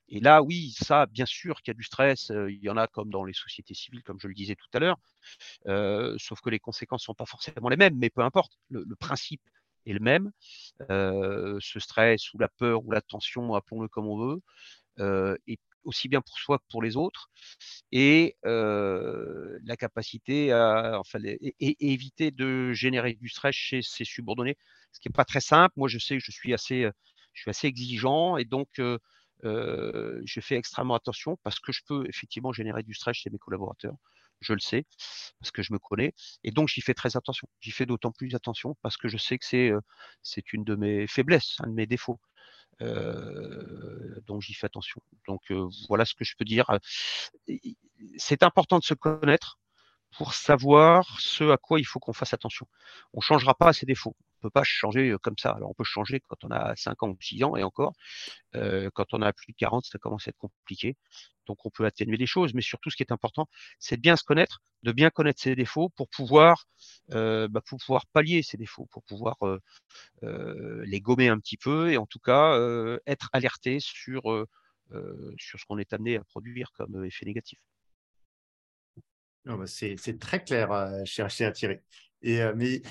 Et là, oui, ça, bien sûr qu'il y a du stress. il y en a comme dans les sociétés civiles, comme je le disais tout à l'heure. sauf que les conséquences ne sont pas forcément les mêmes, mais peu importe. Le, principe est le même. ce stress ou la peur ou la tension, appelons-le comme on veut, aussi bien pour soi que pour les autres, et la capacité à éviter de générer du stress chez ses subordonnés, ce qui n'est pas très simple. Moi, je sais que je suis assez, je suis assez exigeant, et donc je fais extrêmement attention parce que je peux effectivement générer du stress chez mes collaborateurs. Je le sais parce que je me connais et donc j'y fais très attention. J'y fais d'autant plus attention parce que je sais que c'est une de mes faiblesses, un de mes défauts. donc j'y fais attention. Donc voilà ce que je peux dire. C'est important de se connaître pour savoir ce à quoi il faut qu'on fasse attention. On ne changera pas ses défauts. On ne peut pas changer comme ça. Alors on peut changer quand on a 5 ans ou 6 ans et encore. quand on a plus de 40, ça commence à être compliqué. Donc on peut atténuer des choses, mais surtout ce qui est important, c'est de bien se connaître, de bien connaître ses défauts pour pouvoir, bah, pouvoir pallier ces défauts, pour pouvoir les gommer un petit peu et en tout cas être alerté sur, sur ce qu'on est amené à produire comme effet négatif. Bah, c'est très clair, euh, cher, cher Thierry. Et, euh, mais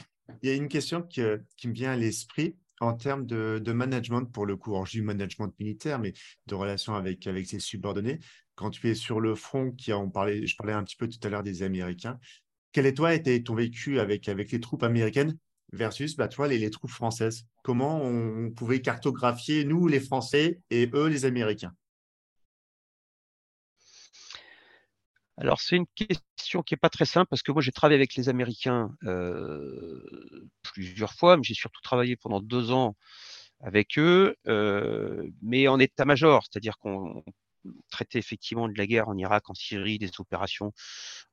il y a une question qui, me vient à l'esprit en termes de, management, pour le coup, du management militaire, mais de relation avec, avec ses subordonnés. Quand tu es sur le front, qui on parlait, je parlais un petit peu tout à l'heure des Américains, quel est toi été ton vécu avec, avec les troupes américaines versus bah, toi, les, les troupes françaises? Comment on pouvait cartographier, nous, les Français, et eux, les Américains? Alors, c'est une question qui n'est pas très simple parce que moi, j'ai travaillé avec les Américains plusieurs fois, mais j'ai surtout travaillé pendant deux ans avec eux, mais en état-major, c'est-à-dire qu'on traitait effectivement de la guerre en Irak, en Syrie, des opérations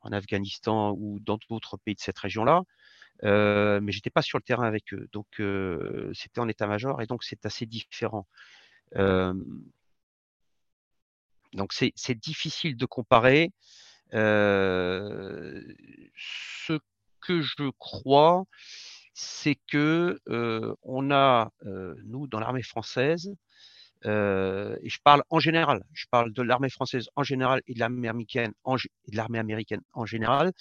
en Afghanistan ou dans d'autres pays de cette région-là. mais j'étais pas sur le terrain avec eux, donc c'était en état-major et donc c'est assez différent. donc c'est difficile de comparer ce que je crois, c'est que on a, nous, dans l'armée française, et je parle en général, je parle de l'armée française en général et de l'armée américaine en, de l'armée américaine en général.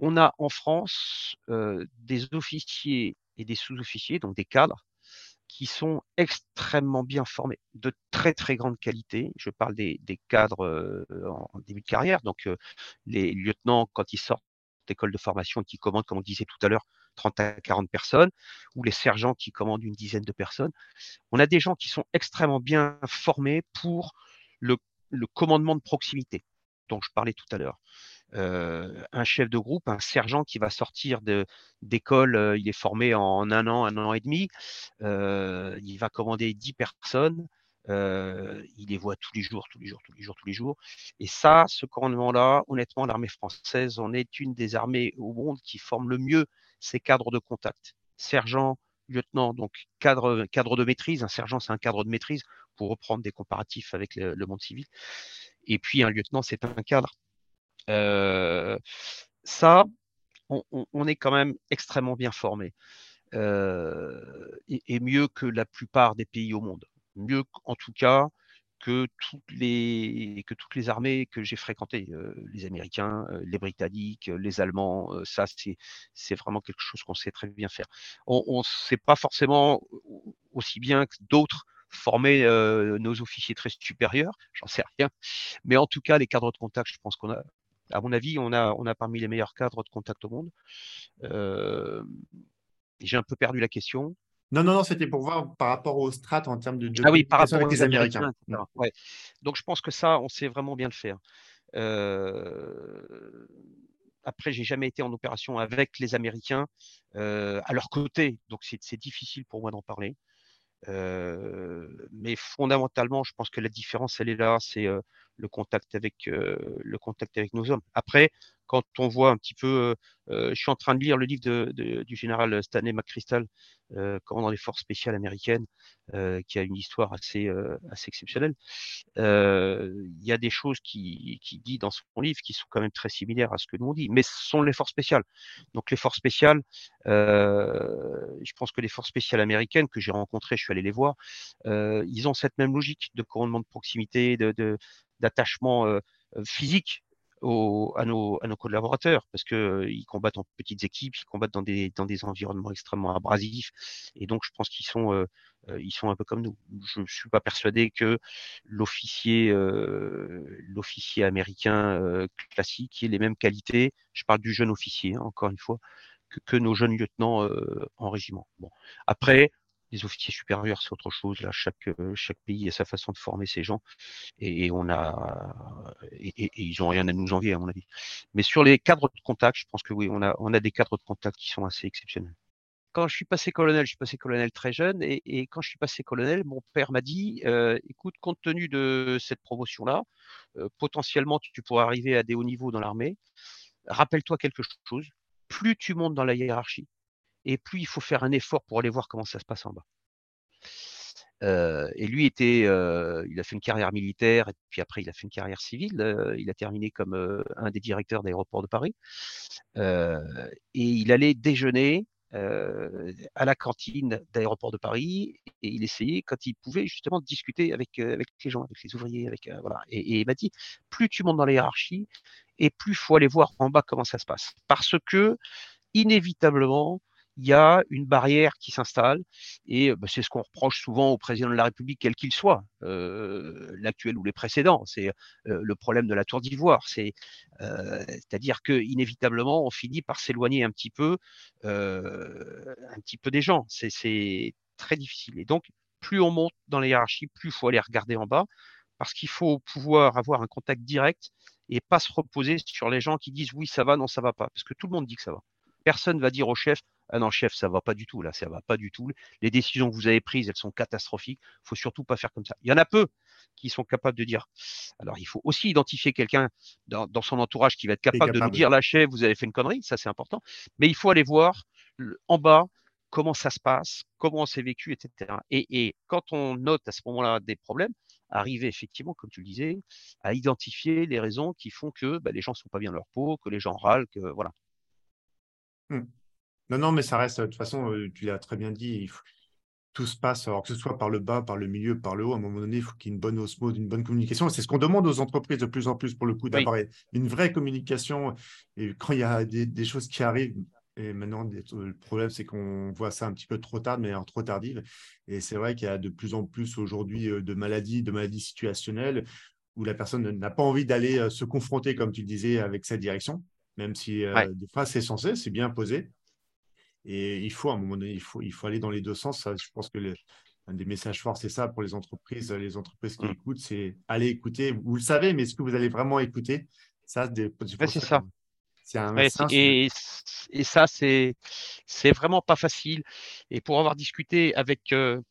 On a en France des officiers et des sous-officiers, donc des cadres, qui sont extrêmement bien formés, de très très grande qualité. Je parle des, cadres euh, en début de carrière, donc euh, les lieutenants quand ils sortent d'école de formation et qui commandent, comme on disait tout à l'heure, 30 à 40 personnes, ou les sergents qui commandent une dizaine de personnes. On a des gens qui sont extrêmement bien formés pour le, le commandement de proximité dont je parlais tout à l'heure. Euh, un chef de groupe, un sergent qui va sortir d'école, euh, il est formé en un an, un an et demi, euh, il va commander 10 personnes, il les voit tous les jours, tous les jours, tous les jours, tous les jours. Et ça, ce commandement-là, honnêtement, l'armée française, on est une des armées au monde qui forme le mieux ses cadres de contact. Sergent, lieutenant, donc cadre, cadre de maîtrise. Un sergent, c'est un cadre de maîtrise pour reprendre des comparatifs avec le monde civil. Et puis un lieutenant, c'est un cadre. Euh, ça, on, est quand même extrêmement bien formé. Euh, et, mieux que la plupart des pays au monde. Mieux en tout cas que toutes les, que toutes les armées que j'ai fréquentées, euh, les Américains, les Britanniques, les Allemands, ça c'est vraiment quelque chose qu'on sait très bien faire. On ne sait pas forcément aussi bien que d'autres former nos officiers très supérieurs, j'en sais rien. Mais en tout cas, les cadres de contact, je pense qu'on a, à mon avis, on a, on a parmi les meilleurs cadres de contact au monde. J'ai un peu perdu la question. Non, non, non, c'était pour voir par rapport aux strates en termes de, ah oui, par rapport avec les Américains. ouais. Donc je pense que ça, on sait vraiment bien le faire. Euh... Après, j'ai jamais été en opération avec les Américains à leur côté, donc c'est difficile pour moi d'en parler mais fondamentalement, je pense que la différence, elle est là, c'est le contact avec le contact avec nos hommes. Après, quand on voit un petit peu, je suis en train de lire le livre de, du général Stanley McChrystal, commandant des forces spéciales américaines, qui a une histoire assez assez exceptionnelle. Il y a des choses qui, qui dit dans son livre qui sont quand même très similaires à ce que nous on dit, mais ce sont les forces spéciales. Donc les forces spéciales, je pense que les forces spéciales américaines que j'ai rencontrées, je suis allé les voir, ils ont cette même logique de commandement de proximité, de d'attachement physique à, nos, à nos collaborateurs parce qu'ils combattent en petites équipes, ils combattent dans des, dans des environnements extrêmement abrasifs et donc je pense qu'ils sont, ils sont un peu comme nous. Je ne suis pas persuadé que l'officier l'officier américain classique ait les mêmes qualités, je parle du jeune officier hein, encore une fois, que, que nos jeunes lieutenants en régiment. Bon. Après, les officiers supérieurs, c'est autre chose. Là, chaque, euh, chaque pays a sa façon de former ses gens et, on a et, ils n'ont rien à nous envier à mon avis. Mais sur les cadres de contact, je pense que oui, on a, on a des cadres de contact qui sont assez exceptionnels. quand je suis passé colonel, je suis passé colonel très jeune, et, quand je suis passé colonel, mon père m'a dit, écoute, compte tenu de cette promotion-là, potentiellement tu, pourrais arriver à des hauts niveaux dans l'armée. Rappelle-toi quelque chose, plus tu montes dans la hiérarchie, et plus il faut faire un effort pour aller voir comment ça se passe en bas. et lui était, il a fait une carrière militaire et puis après il a fait une carrière civile. il a terminé comme un des directeurs d'aéroport de Paris. et il allait déjeuner à la cantine d'aéroport de Paris et il essayait quand il pouvait justement discuter avec, avec les gens, avec les ouvriers, avec voilà. Et, il m'a dit plus tu montes dans la hiérarchie et plus il faut aller voir en bas comment ça se passe, parce que inévitablement il y a une barrière qui s'installe et bah, c'est ce qu'on reproche souvent au président de la République, quel qu'il soit, euh, l'actuel ou les précédents. C'est euh, le problème de la tour d'ivoire. C'est, euh, à-dire que inévitablement, on finit par s'éloigner un petit peu, un petit peu des gens. C'est très difficile. Et donc, plus on monte dans la hiérarchie, plus il faut aller regarder en bas, parce qu'il faut pouvoir avoir un contact direct et pas se reposer sur les gens qui disent oui, ça va, non, ça va pas, parce que tout le monde dit que ça va. Personne va dire au chef ah non, chef, ça va pas du tout, là, ça va pas du tout. Les décisions que vous avez prises, elles sont catastrophiques. Il faut surtout pas faire comme ça. Il y en a peu qui sont capables de dire. Alors, il faut aussi identifier quelqu'un dans, son entourage qui va être capable, de nous dire, là, chef, vous avez fait une connerie, ça c'est important. Mais il faut aller voir en bas comment ça se passe, comment c'est vécu, etc. Et, quand on note à ce moment-là des problèmes, arriver effectivement, comme tu le disais, à identifier les raisons qui font que bah, les gens ne sont pas bien dans leur peau, que les gens râlent, que voilà. Mmh. Non, non, mais ça reste, de toute façon, euh, tu l'as très bien dit, tout se passe, alors que ce soit par le bas, par le milieu, par le haut, à un moment donné, il faut qu'il y ait une bonne osmose, une bonne communication. C'est ce qu'on demande aux entreprises de plus en plus, pour le coup, d'avoir une vraie communication. Et quand il y a des, choses qui arrivent, et maintenant, le problème, c'est qu'on voit ça un petit peu trop tard, mais trop tardive. Et c'est vrai qu'il y a de plus en plus aujourd'hui euh, de maladies, de maladies situationnelles, où la personne n'a pas envie d'aller euh, se confronter, comme tu le disais, avec sa direction, même si des fois c'est censé, c'est bien posé. Et il faut, à un moment donné, il faut, il faut aller dans les deux sens. je pense que le, un des messages forts, c'est ça pour les entreprises, les entreprises qui mmh. écoutent, c'est aller écouter. Vous le savez, mais est-ce que vous allez vraiment écouter? Ça, c'est ça. C'est un et, et, ça, c'est c'est vraiment pas facile. Et pour avoir discuté avec euh,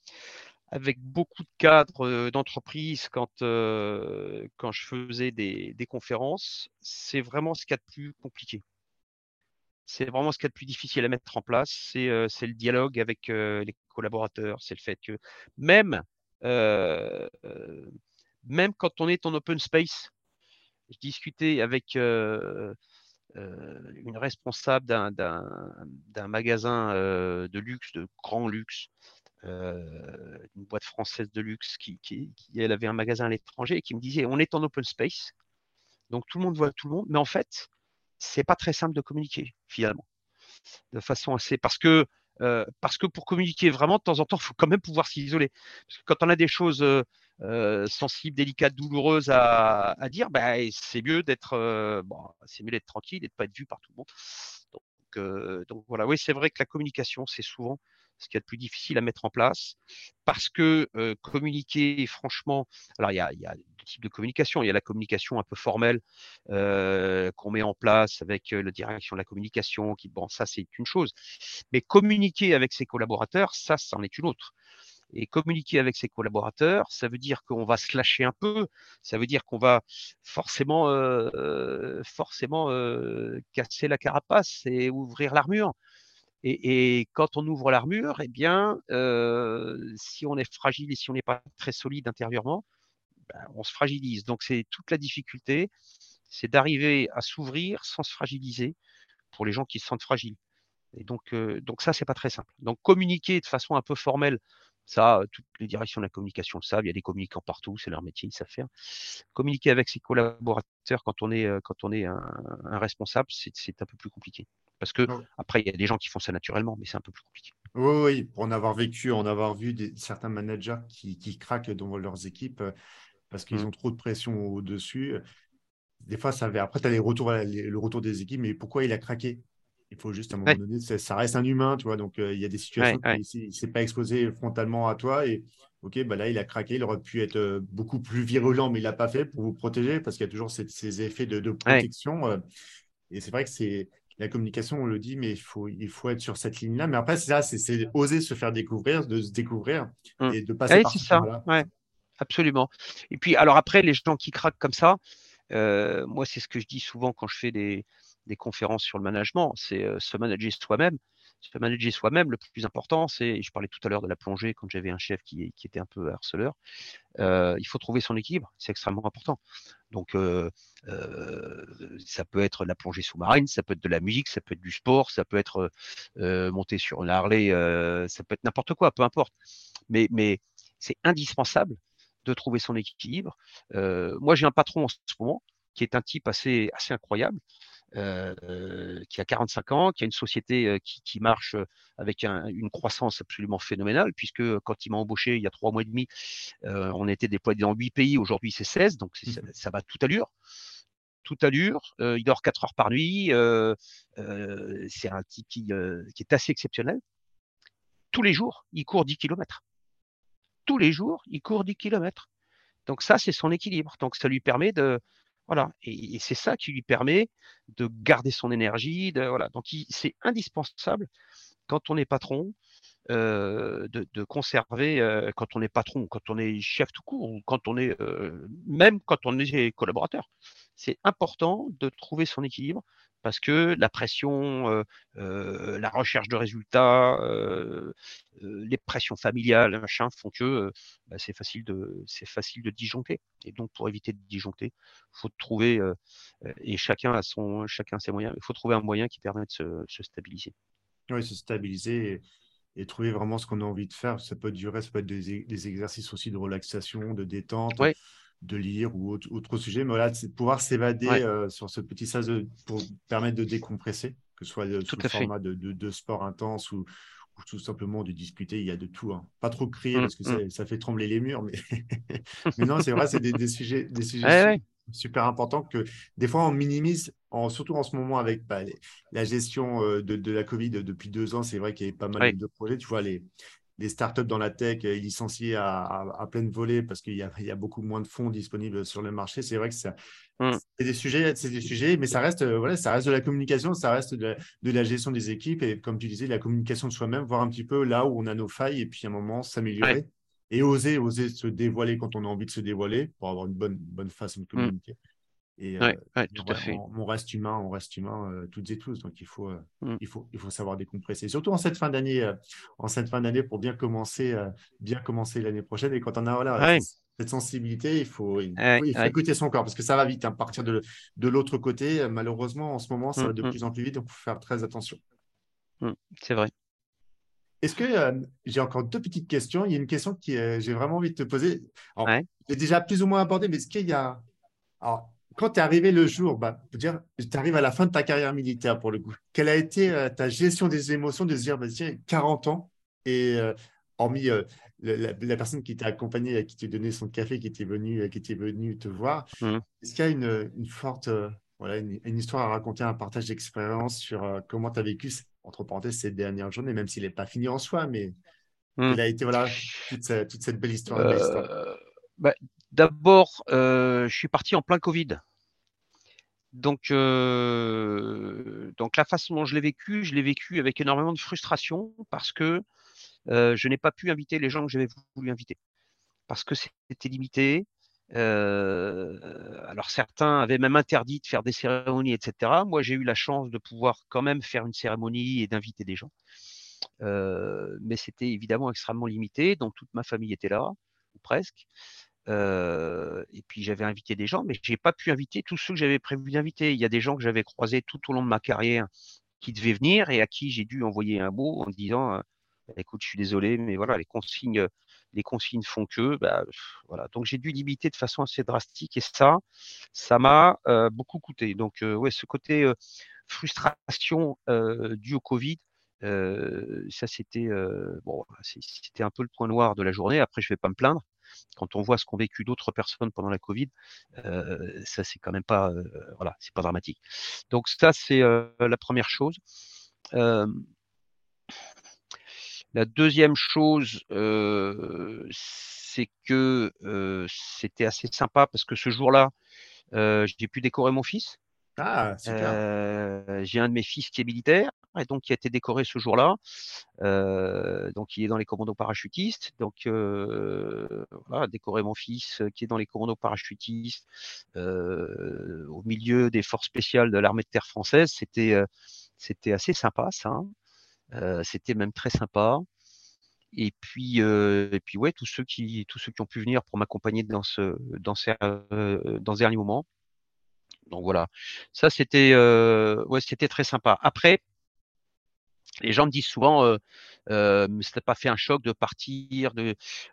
avec beaucoup de cadres euh, d'entreprise quand euh, quand je faisais des, des conférences, c'est vraiment ce qu'il y a de plus compliqué c'est vraiment ce qu'il y a plus difficile à mettre en place, c'est le dialogue avec les collaborateurs, c'est le fait que même, même quand on est en open space, je discutais avec une responsable d'un magasin de luxe, de grand luxe, une boîte française de luxe qui, qui, elle avait un magasin à l'étranger et qui me disait on est en open space, donc tout le monde voit tout le monde, mais en fait, c'est pas très simple de communiquer finalement, de façon assez parce que euh, parce que pour communiquer vraiment, de temps en temps, il faut quand même pouvoir s'isoler. Parce que quand on a des choses euh, euh, sensibles, délicates, douloureuses à, dire, ben, c'est mieux d'être c'est mieux d'être tranquille et de pas être vu par tout le monde. Donc voilà, oui, c'est vrai que la communication, c'est souvent ce qui est le plus difficile à mettre en place, parce que communiquer, franchement, alors il y a, y a deux types de communication. Il y a la communication un peu formelle qu'on met en place avec la direction de la communication, qui, bon, ça c'est une chose, mais communiquer avec ses collaborateurs, ça, c'en est une autre. Et communiquer avec ses collaborateurs, ça veut dire qu'on va se lâcher un peu, ça veut dire qu'on va forcément, forcément casser la carapace et ouvrir l'armure. Et, quand on ouvre l'armure, eh bien, euh, si on est fragile et si on n'est pas très solide intérieurement, ben, on se fragilise. Donc c'est toute la difficulté, c'est d'arriver à s'ouvrir sans se fragiliser pour les gens qui se sentent fragiles. Et donc, euh, donc ça, c'est pas très simple. Donc communiquer de façon un peu formelle, ça, toutes les directions de la communication le savent. Il y a des communicants partout, c'est leur métier, ils savent faire. Communiquer avec ses collaborateurs quand on est, quand on est un, un responsable, c'est un peu plus compliqué. Parce que après, il y a des gens qui font ça naturellement, mais c'est un peu plus compliqué. Oui, oui, pour en avoir vécu, en avoir vu des, certains managers qui, craquent dans leurs équipes parce qu'ils mmh. ont trop de pression au-dessus. Des fois, ça Après, tu as les retours, le retour des équipes, mais pourquoi il a craqué? Il faut juste à un moment donné, ça, reste un humain, tu vois. Donc, euh, il y a des situations où il ne s'est pas exposé frontalement à toi et ok, bah là, il a craqué. Il aurait pu être euh, beaucoup plus virulent, mais il l'a pas fait pour vous protéger parce qu'il y a toujours ces, effets de, protection. Et c'est vrai que c'est la communication, on le dit, mais il faut, il faut être sur cette ligne-là. Mais après, c'est ça, c'est oser se faire découvrir, de se découvrir Mm. et de passer Oui, par ça. chemin-là. Ouais, absolument. Et puis, alors après, les gens qui craquent comme ça, euh, moi, c'est ce que je dis souvent quand je fais des, des conférences sur le management, c'est euh, se manager soi-même. Se manager soi-même, le plus important, c'est, je parlais tout à l'heure de la plongée quand j'avais un chef qui, était un peu harceleur, euh, il faut trouver son équilibre, c'est extrêmement important. Donc, euh, ça peut être la plongée sous-marine, ça peut être de la musique, ça peut être du sport, ça peut être monter sur une Harley, ça peut être n'importe quoi, peu importe. Mais, mais c'est indispensable de trouver son équilibre. Moi, j'ai un patron en ce moment qui est un type assez, assez incroyable, euh, qui a 45 ans, qui a une société euh, qui, qui marche euh, avec un- une croissance absolument phénoménale, puisque quand il m'a embauché il y a trois mois et demi, euh, on était déployé dans huit pays, aujourd'hui c'est 16, donc c'est- ça, ça va tout allure. Tout allure, euh, il dort 4 heures par nuit, c'est un type qui, qui est assez exceptionnel. Tous les jours, il court 10 km. Tous les jours, il court 10 km. Donc ça, c'est son équilibre. Donc ça lui permet de, voilà, et, c'est ça qui lui permet de garder son énergie. Donc c'est indispensable quand on est patron euh, de, de conserver, euh, quand on est patron, quand on est chef tout court, ou quand on est euh, même quand on est collaborateur, c'est important de trouver son équilibre parce que la pression, euh, euh, la recherche de résultats, euh, les pressions familiales, machin, font que bah, c'est facile de c'est facile de disjoncter. Et donc pour éviter de disjoncter, faut trouver et chacun a son chacun ses moyens. Il faut trouver un moyen qui permet de se, se stabiliser. Oui, se stabiliser et, et trouver vraiment ce qu'on a envie de faire. Ça peut durer, ça peut être des, des exercices aussi de relaxation, de détente, Ouais. De lire ou autre, autre sujet. Mais voilà, pouvoir s'évader Ouais. euh, sur ce petit sas de- pour permettre de décompresser, que ce soit euh, sous le fait. format de, de, de sport intense ou, ou tout simplement de discuter. Il y a de tout. hein. Pas trop crier Mm, parce que ça, mm. ça fait trembler les murs. Mais, mais non, c'est vrai, c'est des, des sujets, des sujets Ouais, su- ouais. super importants que des fois on minimise, en, surtout en ce moment avec bah, les- la gestion euh, de, de la Covid depuis deux ans. C'est vrai qu'il y avait pas mal de projets. Tu vois, les, les startups dans la tech euh, licenciées à, à, à pleine volée parce qu'il y a, il y a beaucoup moins de fonds disponibles sur le marché. C'est vrai que ça, Mm. c'est des sujets, c'est des sujets, mais ça reste, euh, voilà, ça reste de la communication, ça reste de la, de la gestion des équipes et comme tu disais, la communication de soi-même, voir un petit peu là où on a nos failles et puis à un moment s'améliorer Ouais. et oser, oser se dévoiler quand on a envie de se dévoiler pour avoir une bonne, bonne façon de communiquer. Et, Ouais, ouais, tout à Ouais, fait. On, on reste humain, on reste humain euh, toutes et tous. Donc il faut, euh, Mm. il faut, il faut savoir décompresser. Surtout en cette fin d'année, euh, en cette fin d'année pour bien commencer, bien commencer l'année prochaine. Et quand on a voilà, Ouais. cette, sensibilité, il faut, il, Ouais, faut- il faut ouais. écouter son corps parce que ça va vite. hein. Partir de, de l'autre côté, malheureusement, en ce moment, ça Mm, va de mm. plus en plus vite. Donc il faut faire très attention. C'est vrai. Est-ce que euh, j'ai encore deux petites questions Il y a une question que j'ai vraiment envie de te poser. Alors, Ouais. J'ai déjà plus ou moins abordé, mais est-ce qu'il y a. Alors, quand tu es arrivé le jour, bah, dire, tu arrives à la fin de ta carrière militaire pour le coup. Quelle a été euh, ta gestion des émotions de se dire, bah, tiens, 40 ans et euh, hormis euh, le- la, la personne qui t'a accompagné, qui t'a donné son café, qui était venue, qui était venue te voir, Mhm. est-ce qu'il y a une, une forte, voilà, une, une histoire à raconter, un partage d'expérience sur comment tu as vécu, entre parenthèses, ces dernières journées, même s'il n'est pas fini en soi, mais Mm. quelle a été voilà, toute, cette, toute cette belle histoire, une belle histoire? Bah, D'abord, euh, je suis parti en plein Covid. Donc, euh, donc la façon dont je l'ai vécu, je l'ai vécu avec énormément de frustration parce que euh, je n'ai pas pu inviter les gens que j'avais voulu inviter parce que c'était limité. Alors certains avaient même interdit de faire des cérémonies, etc. Moi, j'ai eu la chance de pouvoir quand même faire une cérémonie et d'inviter des gens. Mais c'était évidemment extrêmement limité, donc toute ma famille était là, ou presque. Et puis j'avais invité des gens, mais j'ai pas pu inviter tous ceux que j'avais prévu d'inviter. Il y a des gens que j'avais croisés tout au long de ma carrière qui devaient venir et à qui j'ai dû envoyer un mot en disant euh, écoute, je suis désolé, mais voilà, les consignes, les consignes font que, bah, voilà. Donc j'ai dû limiter de façon assez drastique et ça, ça m'a beaucoup coûté. Donc ouais, ce côté frustration due au Covid, ça c'était bon, c'était un peu le point noir de la journée. Après, je vais pas me plaindre. Quand on voit ce qu'ont vécu d'autres personnes pendant la Covid, euh, ça c'est quand même pas, euh, voilà, c'est pas dramatique. Donc ça c'est euh, la première chose. La deuxième chose, c'est que c'était assez sympa parce que ce jour-là, j'ai pu décorer mon fils. Ah, super. J'ai un de mes fils qui est militaire et donc qui a été décoré ce jour-là. Euh, donc il est dans les commandos parachutistes. Donc euh, voilà, décorer mon fils qui est dans les commandos parachutistes euh, au milieu des forces spéciales de l'armée de terre française, c'était euh, assez sympa ça. Hein. Euh, c'était même très sympa. Et puis, et puis ouais, tous ceux qui tous ceux qui ont pu venir pour m'accompagner dans ce ces dans ce dernier moment. Donc voilà, ça c'était euh, ouais, c'était très sympa. Après, les gens me disent souvent, euh, euh, pas fait un choc de partir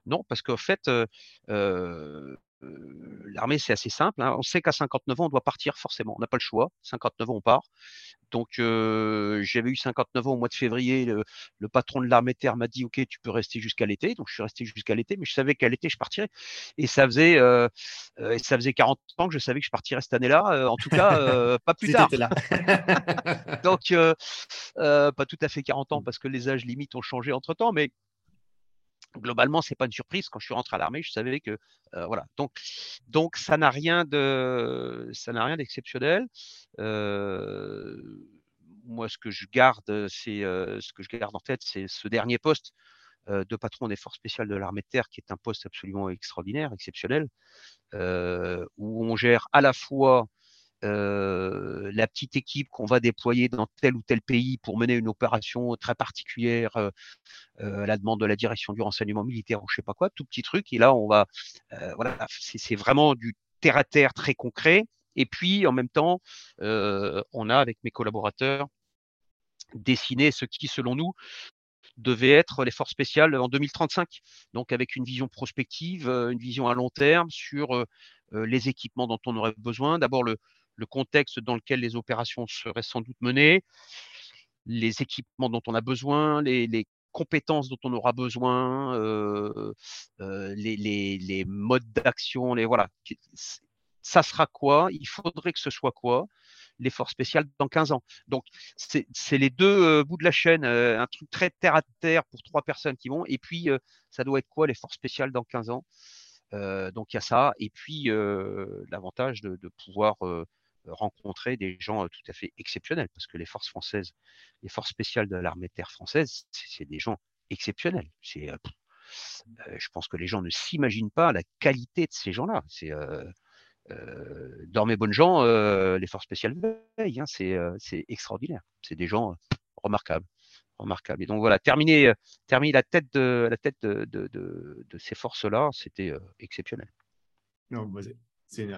non parce qu'en fait, euh, euh, l'armée c'est assez simple. Hein. On sait qu'à 59 ans on doit partir forcément, on n'a pas le choix. 59 ans on part. Donc, euh, j'avais eu 59 ans au mois de février. Le, le patron de l'armée de terre m'a dit, OK, tu peux rester jusqu'à l'été. Donc, je suis resté jusqu'à l'été, mais je savais qu'à l'été, je partirais. Et ça faisait, euh, euh, ça faisait 40 ans que je savais que je partirais cette année-là. En tout cas, pas plus tard. là. Donc, pas tout à fait 40 ans parce que les âges limites ont changé entre temps, mais globalement, c'est pas une surprise. Quand je suis rentré à l'armée, je savais que euh, voilà. Donc, ça n'a rien de, ça n'a rien d'exceptionnel. Euh, moi, ce que je garde, c'est euh, ce que je garde en tête, c'est ce dernier poste de patron des forces spéciales de l'armée de terre, qui est un poste absolument extraordinaire, exceptionnel, où on gère à la fois euh, la petite équipe qu'on va déployer dans tel ou tel pays pour mener une opération très particulière euh, euh, à la demande de la direction du renseignement militaire ou je sais pas quoi, tout petit truc. Et là, on va, voilà, c'est vraiment du terre à terre très concret. Et puis, en même temps, on a avec mes collaborateurs dessiné ce qui, selon nous, devait être les forces spéciales en 2035. Donc avec une vision prospective, une vision à long terme sur les équipements dont on aurait besoin. D'abord le, le contexte dans lequel les opérations seraient sans doute menées, les équipements dont on a besoin, les, compétences dont on aura besoin, euh, euh, les, modes d'action, les voilà. Ça sera quoi? Il faudrait que ce soit quoi? Les forces spéciales dans 15 ans. Donc, c'est les deux euh, bouts de la chaîne, un truc très terre à terre pour trois personnes qui vont. Et puis, ça doit être quoi les forces spéciales dans 15 ans? Donc, il y a ça. Et puis, l'avantage de, pouvoir rencontrer des gens tout à fait exceptionnels, parce que les forces françaises, les forces spéciales de l'armée de terre française, c'est des gens exceptionnels. C'est, je pense que les gens ne s'imaginent pas la qualité de ces gens-là. C'est dans mes bonnes gens, les forces spéciales veillent, hein, c'est extraordinaire. C'est des gens remarquables, remarquables. Et donc voilà, terminer, terminer la tête de la tête de, de ces forces-là, c'était exceptionnel. Non, c'est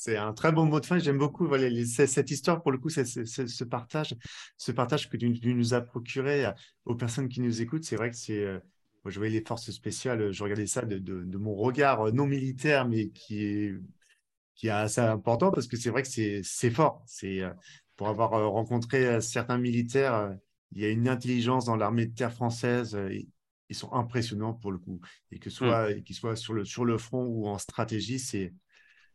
c'est un très bon mot de fin. J'aime beaucoup voilà, les, cette histoire, pour le coup, ce partage, ce partage que tu, tu, nous as procuré aux personnes qui nous écoutent. C'est vrai que c'est. Euh, je voyais les forces spéciales, je regardais ça de, de, de, mon regard non militaire, mais qui est, qui est assez important parce que c'est vrai que c'est fort. C'est euh, pour avoir euh, rencontré certains militaires, il y a une intelligence dans l'armée de terre française. ils sont impressionnants pour le coup. Et que soit, mmh. qu'ils soient sur le, sur le front ou en stratégie, c'est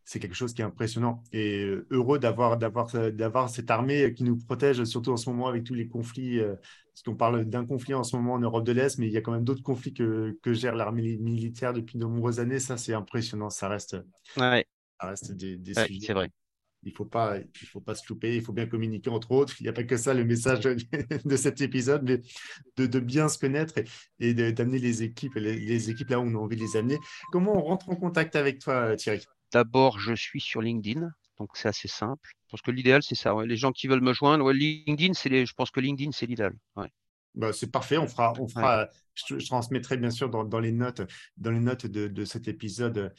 c'est quelque chose qui est impressionnant. Et euh, heureux d'avoir, d'avoir, d'avoir cette armée qui nous protège, surtout en ce moment avec tous les conflits. Euh, parce qu'on parle d'un conflit en ce moment en Europe de l'Est, mais il y a quand même d'autres conflits que, que gère l'armée militaire depuis de nombreuses années. Ça, c'est impressionnant. Ça reste, ouais. ça reste des, des ouais, sujets. C'est vrai. Il ne faut, pas, il faut pas se louper, il faut bien communiquer entre autres. Il n'y a pas que ça le message de cet épisode, mais de, de bien se connaître et, et d'amener les équipes, les, les équipes là où on a envie de les amener. Comment on rentre en contact avec toi, Thierry? D'abord, je suis sur LinkedIn, donc c'est assez simple. Parce que l'idéal, c'est ça. Ouais. Les gens qui veulent me joindre, ouais, LinkedIn, c'est les... je pense que LinkedIn, c'est l'idéal. Ouais. Bah, c'est parfait. On fera, on fera. Je, je, transmettrai bien sûr dans, dans, les notes, dans les notes de, de cet épisode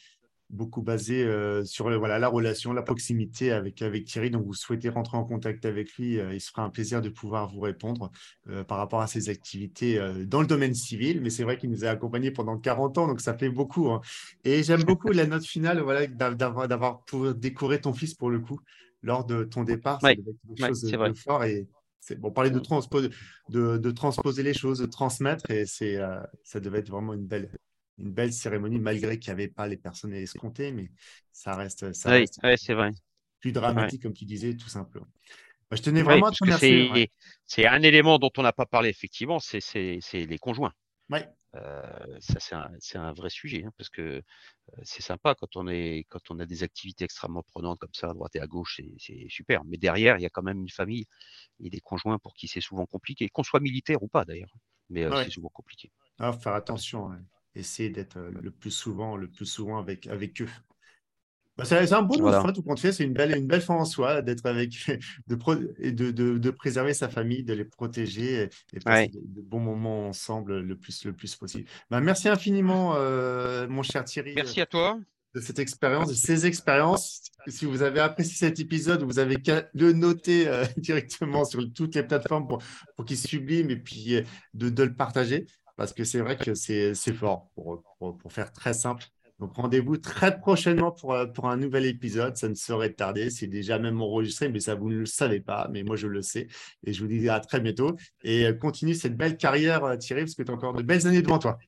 beaucoup basé euh, sur le, voilà, la relation, la proximité avec, avec Thierry. Donc, vous souhaitez rentrer en contact avec lui, euh, il se fera un plaisir de pouvoir vous répondre euh, par rapport à ses activités dans le domaine civil. Mais c'est vrai qu'il nous a accompagnés pendant 40 ans, donc ça fait beaucoup. Hein. Et j'aime beaucoup la note finale voilà, d'avoir, découvrir ton fils pour le coup lors de ton départ. Ouais, quelque ouais, chose de, vrai. de fort. Et c'est bon, parler de, de, transposer les choses, de transmettre, et c'est, ça devait être vraiment une belle, une belle cérémonie, malgré qu'il n'y avait pas les personnes escomptées, mais ça reste, ça oui, reste c'est vrai. plus dramatique, ouais. comme tu disais, tout simplement. Je tenais vraiment oui, à te. C'est un élément dont on n'a pas parlé, effectivement, c'est les conjoints. Ouais. ça, c'est un, vrai sujet, hein, parce que c'est sympa quand on, est, quand on a des activités extrêmement prenantes comme ça, à droite et à gauche, c'est super. Mais derrière, il y a quand même une famille et des conjoints pour qui c'est souvent compliqué, qu'on soit militaire ou pas d'ailleurs. Mais c'est souvent compliqué. Ah, faire attention, essayer d'être le plus souvent, le plus souvent avec, avec eux. Bah, c'est un bon voilà. tout compte fait. C'est une belle, une belle fin en soi d'être avec, de, et de, de, préserver sa famille, de les protéger et, passer de, bons moments ensemble le plus, le plus possible. Bah, merci infiniment, euh, mon cher Thierry. Merci à toi. De cette expérience, de ces expériences. Si vous avez apprécié cet épisode, vous avez qu'à le noter euh, directement sur toutes les plateformes pour, pour qu'il sublime et puis euh, de, de, le partager. Parce que c'est vrai que c'est fort pour, pour, faire très simple. Donc rendez-vous très prochainement pour, pour un nouvel épisode. Ça ne saurait tarder. C'est déjà même enregistré, mais ça, vous ne le savez pas. Mais moi, je le sais. Et je vous dis à très bientôt. Et euh, continue cette belle carrière, euh, Thierry, parce que tu as encore de belles années devant toi.